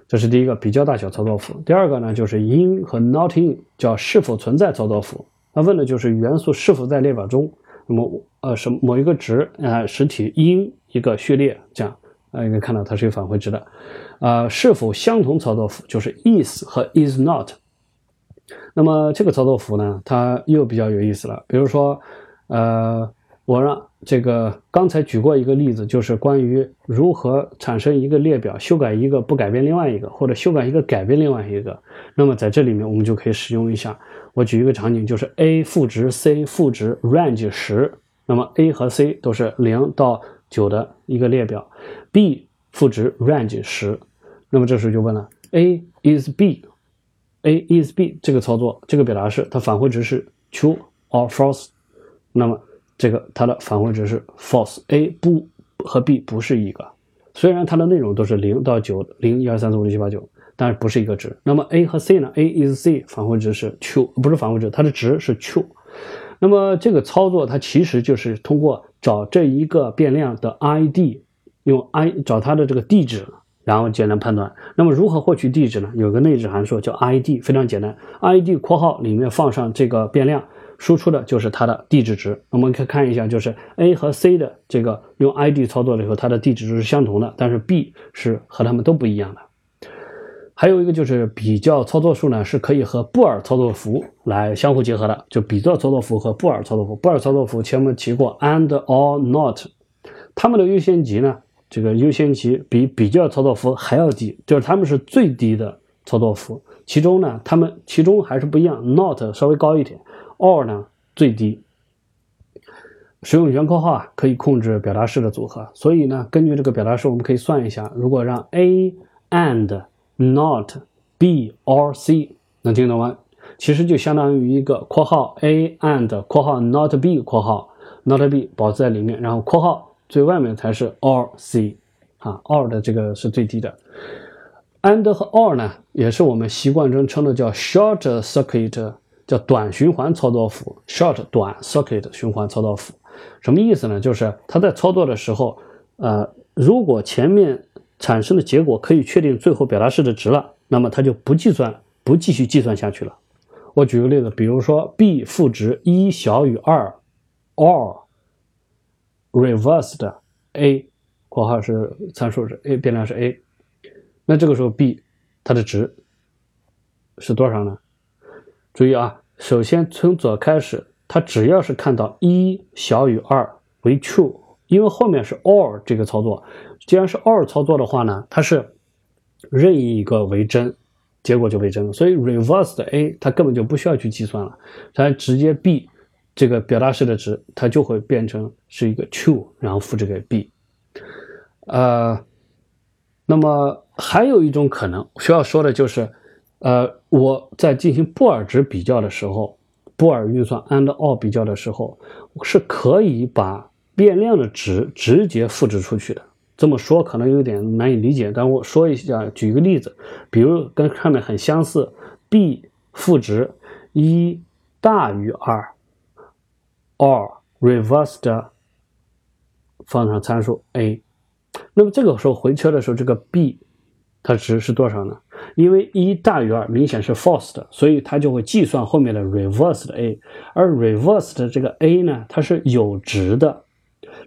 这是第一个比较大小操作符。第二个呢，就是 in 和 not in，叫是否存在操作符。它问的就是元素是否在列表中。那么，呃，什某一个值啊，实体因一个序列，这样啊，应该看到它是有返回值的，啊，是否相同操作符就是 is 和 is not。那么这个操作符呢，它又比较有意思了。比如说，呃，我让这个刚才举过一个例子，就是关于如何产生一个列表，修改一个不改变另外一个，或者修改一个改变另外一个。那么在这里面，我们就可以使用一下。我举一个场景，就是 a 赋值 c 赋值 range 十，那么 a 和 c 都是零到九的一个列表，b 赋值 range 十，那么这时候就问了，a is b，a is b 这个操作这个表达式它返回值是 true or false，那么这个它的返回值是 false，a 不和 b 不是一个，虽然它的内容都是零到九，零一二三四五六七八九。但是不是一个值。那么 a 和 c 呢？a is c 返回值是 true，不是返回值，它的值是 true。那么这个操作它其实就是通过找这一个变量的 id，用 i 找它的这个地址，然后简单判断。那么如何获取地址呢？有个内置函数叫 id，非常简单，id 括号里面放上这个变量，输出的就是它的地址值。我们可以看一下，就是 A 和 C 的这个用 ID 操作的时候，它的地址值是相同的，但是 B 是和它们都不一样的。还有一个就是比较操作数呢，是可以和布尔操作符来相互结合的。就比较操作符和布尔操作符，布尔操作符前面提过，and or not，它们的优先级呢，这个优先级比比较操作符还要低，就是它们是最低的操作符。其中呢，它们其中还是不一样，not 稍微高一点，or 呢最低。使用原括号啊，可以控制表达式的组合。所以呢，根据这个表达式，我们可以算一下，如果让 A and Not B or C，能听懂吗？其实就相当于一个括号 A and 括号 Not B 括号 Not B 保持在里面，然后括号最外面才是 or C 啊，or 的这个是最低的。And 和 or 呢，也是我们习惯中称的叫 short circuit，叫短循环操作符。short 短 circuit 循环操作符什么意思呢？就是它在操作的时候，呃，如果前面产生的结果可以确定最后表达式的值了，那么它就不计算，不继续计算下去了。我举个例子，比如说 b 负值一小于二，or reversed a（ 括号是参数是 a 变量是 a），那这个时候 b 它的值是多少呢？注意啊，首先从左开始，它只要是看到一小于二为 true。因为后面是 or 这个操作，既然是 or 操作的话呢，它是任意一个为真，结果就为真了。所以 reverse 的 a 它根本就不需要去计算了，它直接 b 这个表达式的值，它就会变成是一个 true，然后复制给 b。呃，那么还有一种可能需要说的就是，呃，我在进行布尔值比较的时候，布尔运算 and or 比较的时候，是可以把变量的值直接复制出去的，这么说可能有点难以理解，但我说一下，举一个例子，比如跟上面很相似，b 赋值一大于二，or reversed 放上参数 a，那么这个时候回车的时候，这个 b 它值是多少呢？因为一大于二明显是 false 的，所以它就会计算后面的 reversed a，而 reversed 这个 a 呢，它是有值的。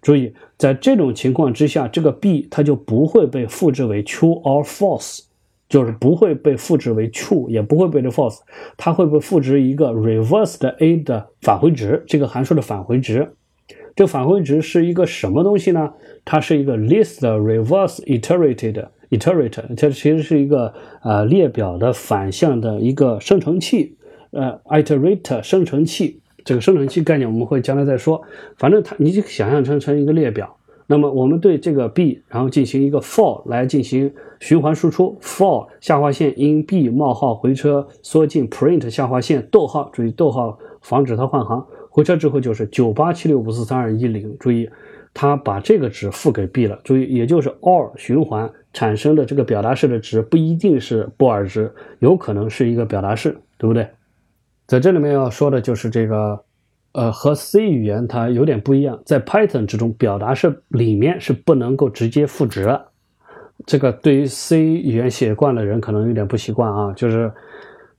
注意，在这种情况之下，这个 b 它就不会被复制为 true or false，就是不会被复制为 true，也不会被 false，它会被复制一个 reversed a 的返回值，这个函数的返回值。这返回值是一个什么东西呢？它是一个 list reverse iterated iterate，它其实是一个呃列表的反向的一个生成器，呃 iterate 生成器。这个生成器概念我们会将来再说，反正它你就想象成成一个列表，那么我们对这个 b，然后进行一个 for 来进行循环输出，for 下划线 in b 冒号回车缩进 print 下划线逗号，注意逗号防止它换行，回车之后就是九八七六五四三二一零，注意它把这个值付给 b 了，注意也就是 or 循环产生的这个表达式的值不一定是布尔值，有可能是一个表达式，对不对？在这里面要说的就是这个，呃，和 C 语言它有点不一样，在 Python 之中，表达式里面是不能够直接赋值的。这个对于 C 语言写惯的人可能有点不习惯啊，就是，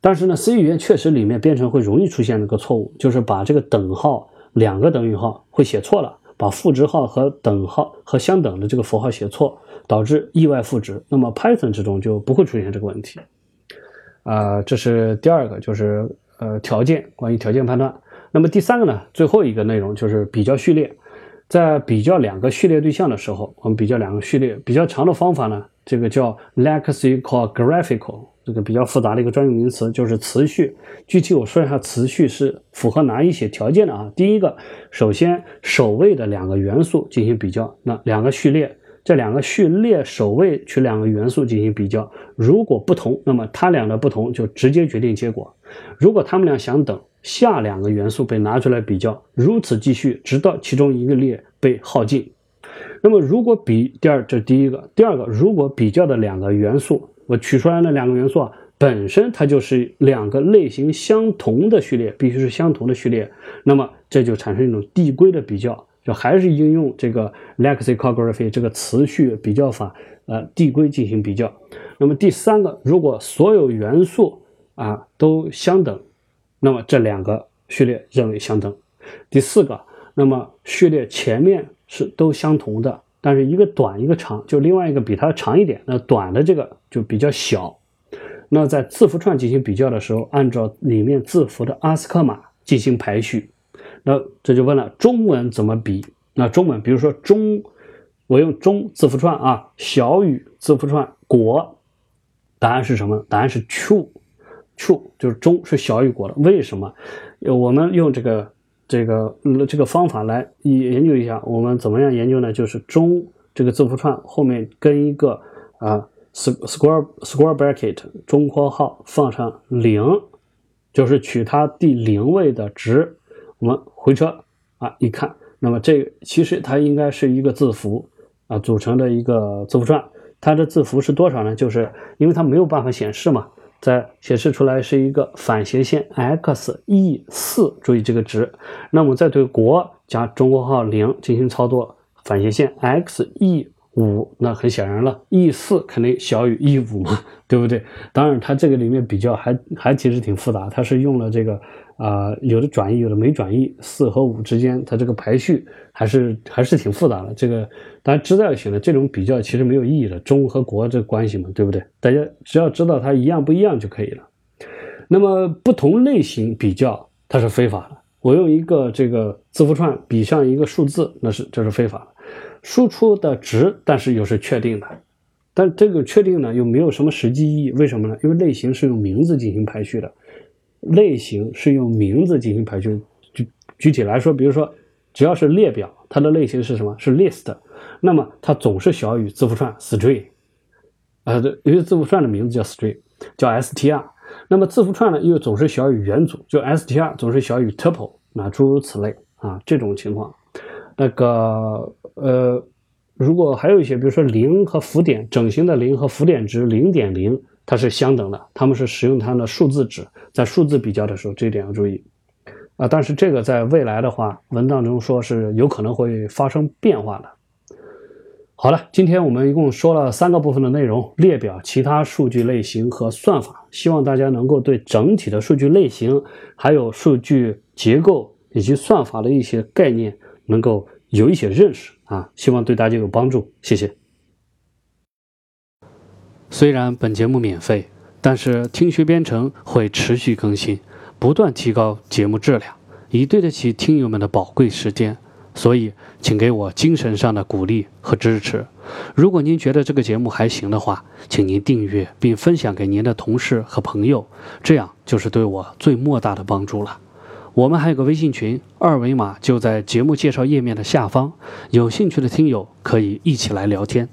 但是呢，C 语言确实里面编程会容易出现这个错误，就是把这个等号两个等于号会写错了，把赋值号和等号和相等的这个符号写错，导致意外赋值。那么 Python 之中就不会出现这个问题。啊，这是第二个，就是。呃，条件关于条件判断。那么第三个呢，最后一个内容就是比较序列。在比较两个序列对象的时候，我们比较两个序列比较长的方法呢，这个叫 lexicographical，这个比较复杂的一个专用名词，就是词序。具体我说一下词序是符合哪一些条件的啊？第一个，首先首位的两个元素进行比较，那两个序列。这两个序列首位取两个元素进行比较，如果不同，那么它俩的不同就直接决定结果。如果它们俩相等，下两个元素被拿出来比较，如此继续，直到其中一个列被耗尽。那么如果比第二，这是第一个。第二个，如果比较的两个元素，我取出来的两个元素啊，本身它就是两个类型相同的序列，必须是相同的序列，那么这就产生一种递归的比较。就还是应用这个 lexicography 这个词序比较法，呃，递归进行比较。那么第三个，如果所有元素啊都相等，那么这两个序列认为相等。第四个，那么序列前面是都相同的，但是一个短一个长，就另外一个比它长一点，那短的这个就比较小。那在字符串进行比较的时候，按照里面字符的阿斯克码进行排序。那这就问了，中文怎么比？那中文，比如说中，我用中字符串啊，小于字符串国，答案是什么？答案是 true，true 就是中是小于国的。为什么？我们用这个这个这个方法来研究一下，我们怎么样研究呢？就是中这个字符串后面跟一个啊。square square bracket 中括号放上零，就是取它第零位的值。我们回车啊，一看，那么这其实它应该是一个字符啊组成的一个字符串。它的字符是多少呢？就是因为它没有办法显示嘛，在显示出来是一个反斜线 x e 四，注意这个值。那么再对国加中括号零进行操作，反斜线 x e。五，那很显然了，e 四肯定小于 e 五嘛，对不对？当然，它这个里面比较还还其实挺复杂，它是用了这个啊，有的转移，有的没转移，四和五之间，它这个排序还是还是挺复杂的。这个当然知道就行了，这种比较其实没有意义的，中和国这个关系嘛，对不对？大家只要知道它一样不一样就可以了。那么不同类型比较它是非法的，我用一个这个字符串比上一个数字，那是这是非法的。输出的值，但是又是确定的，但这个确定呢又没有什么实际意义，为什么呢？因为类型是用名字进行排序的，类型是用名字进行排序。具具体来说，比如说，只要是列表，它的类型是什么？是 list，那么它总是小于字符串 string，啊，对，因为字符串的名字叫 string，叫 str，那么字符串呢又总是小于元组，就 str 总是小于 tuple，那诸如此类啊，这种情况。那个呃，如果还有一些，比如说零和浮点整形的零和浮点值零点零，它是相等的，它们是使用它的数字值，在数字比较的时候，这一点要注意啊。但是这个在未来的话，文档中说是有可能会发生变化的。好了，今天我们一共说了三个部分的内容：列表、其他数据类型和算法。希望大家能够对整体的数据类型、还有数据结构以及算法的一些概念。能够有一些认识啊，希望对大家有帮助，谢谢。虽然本节目免费，但是听学编程会持续更新，不断提高节目质量，以对得起听友们的宝贵时间。所以，请给我精神上的鼓励和支持。如果您觉得这个节目还行的话，请您订阅并分享给您的同事和朋友，这样就是对我最莫大的帮助了。我们还有个微信群，二维码就在节目介绍页面的下方，有兴趣的听友可以一起来聊天。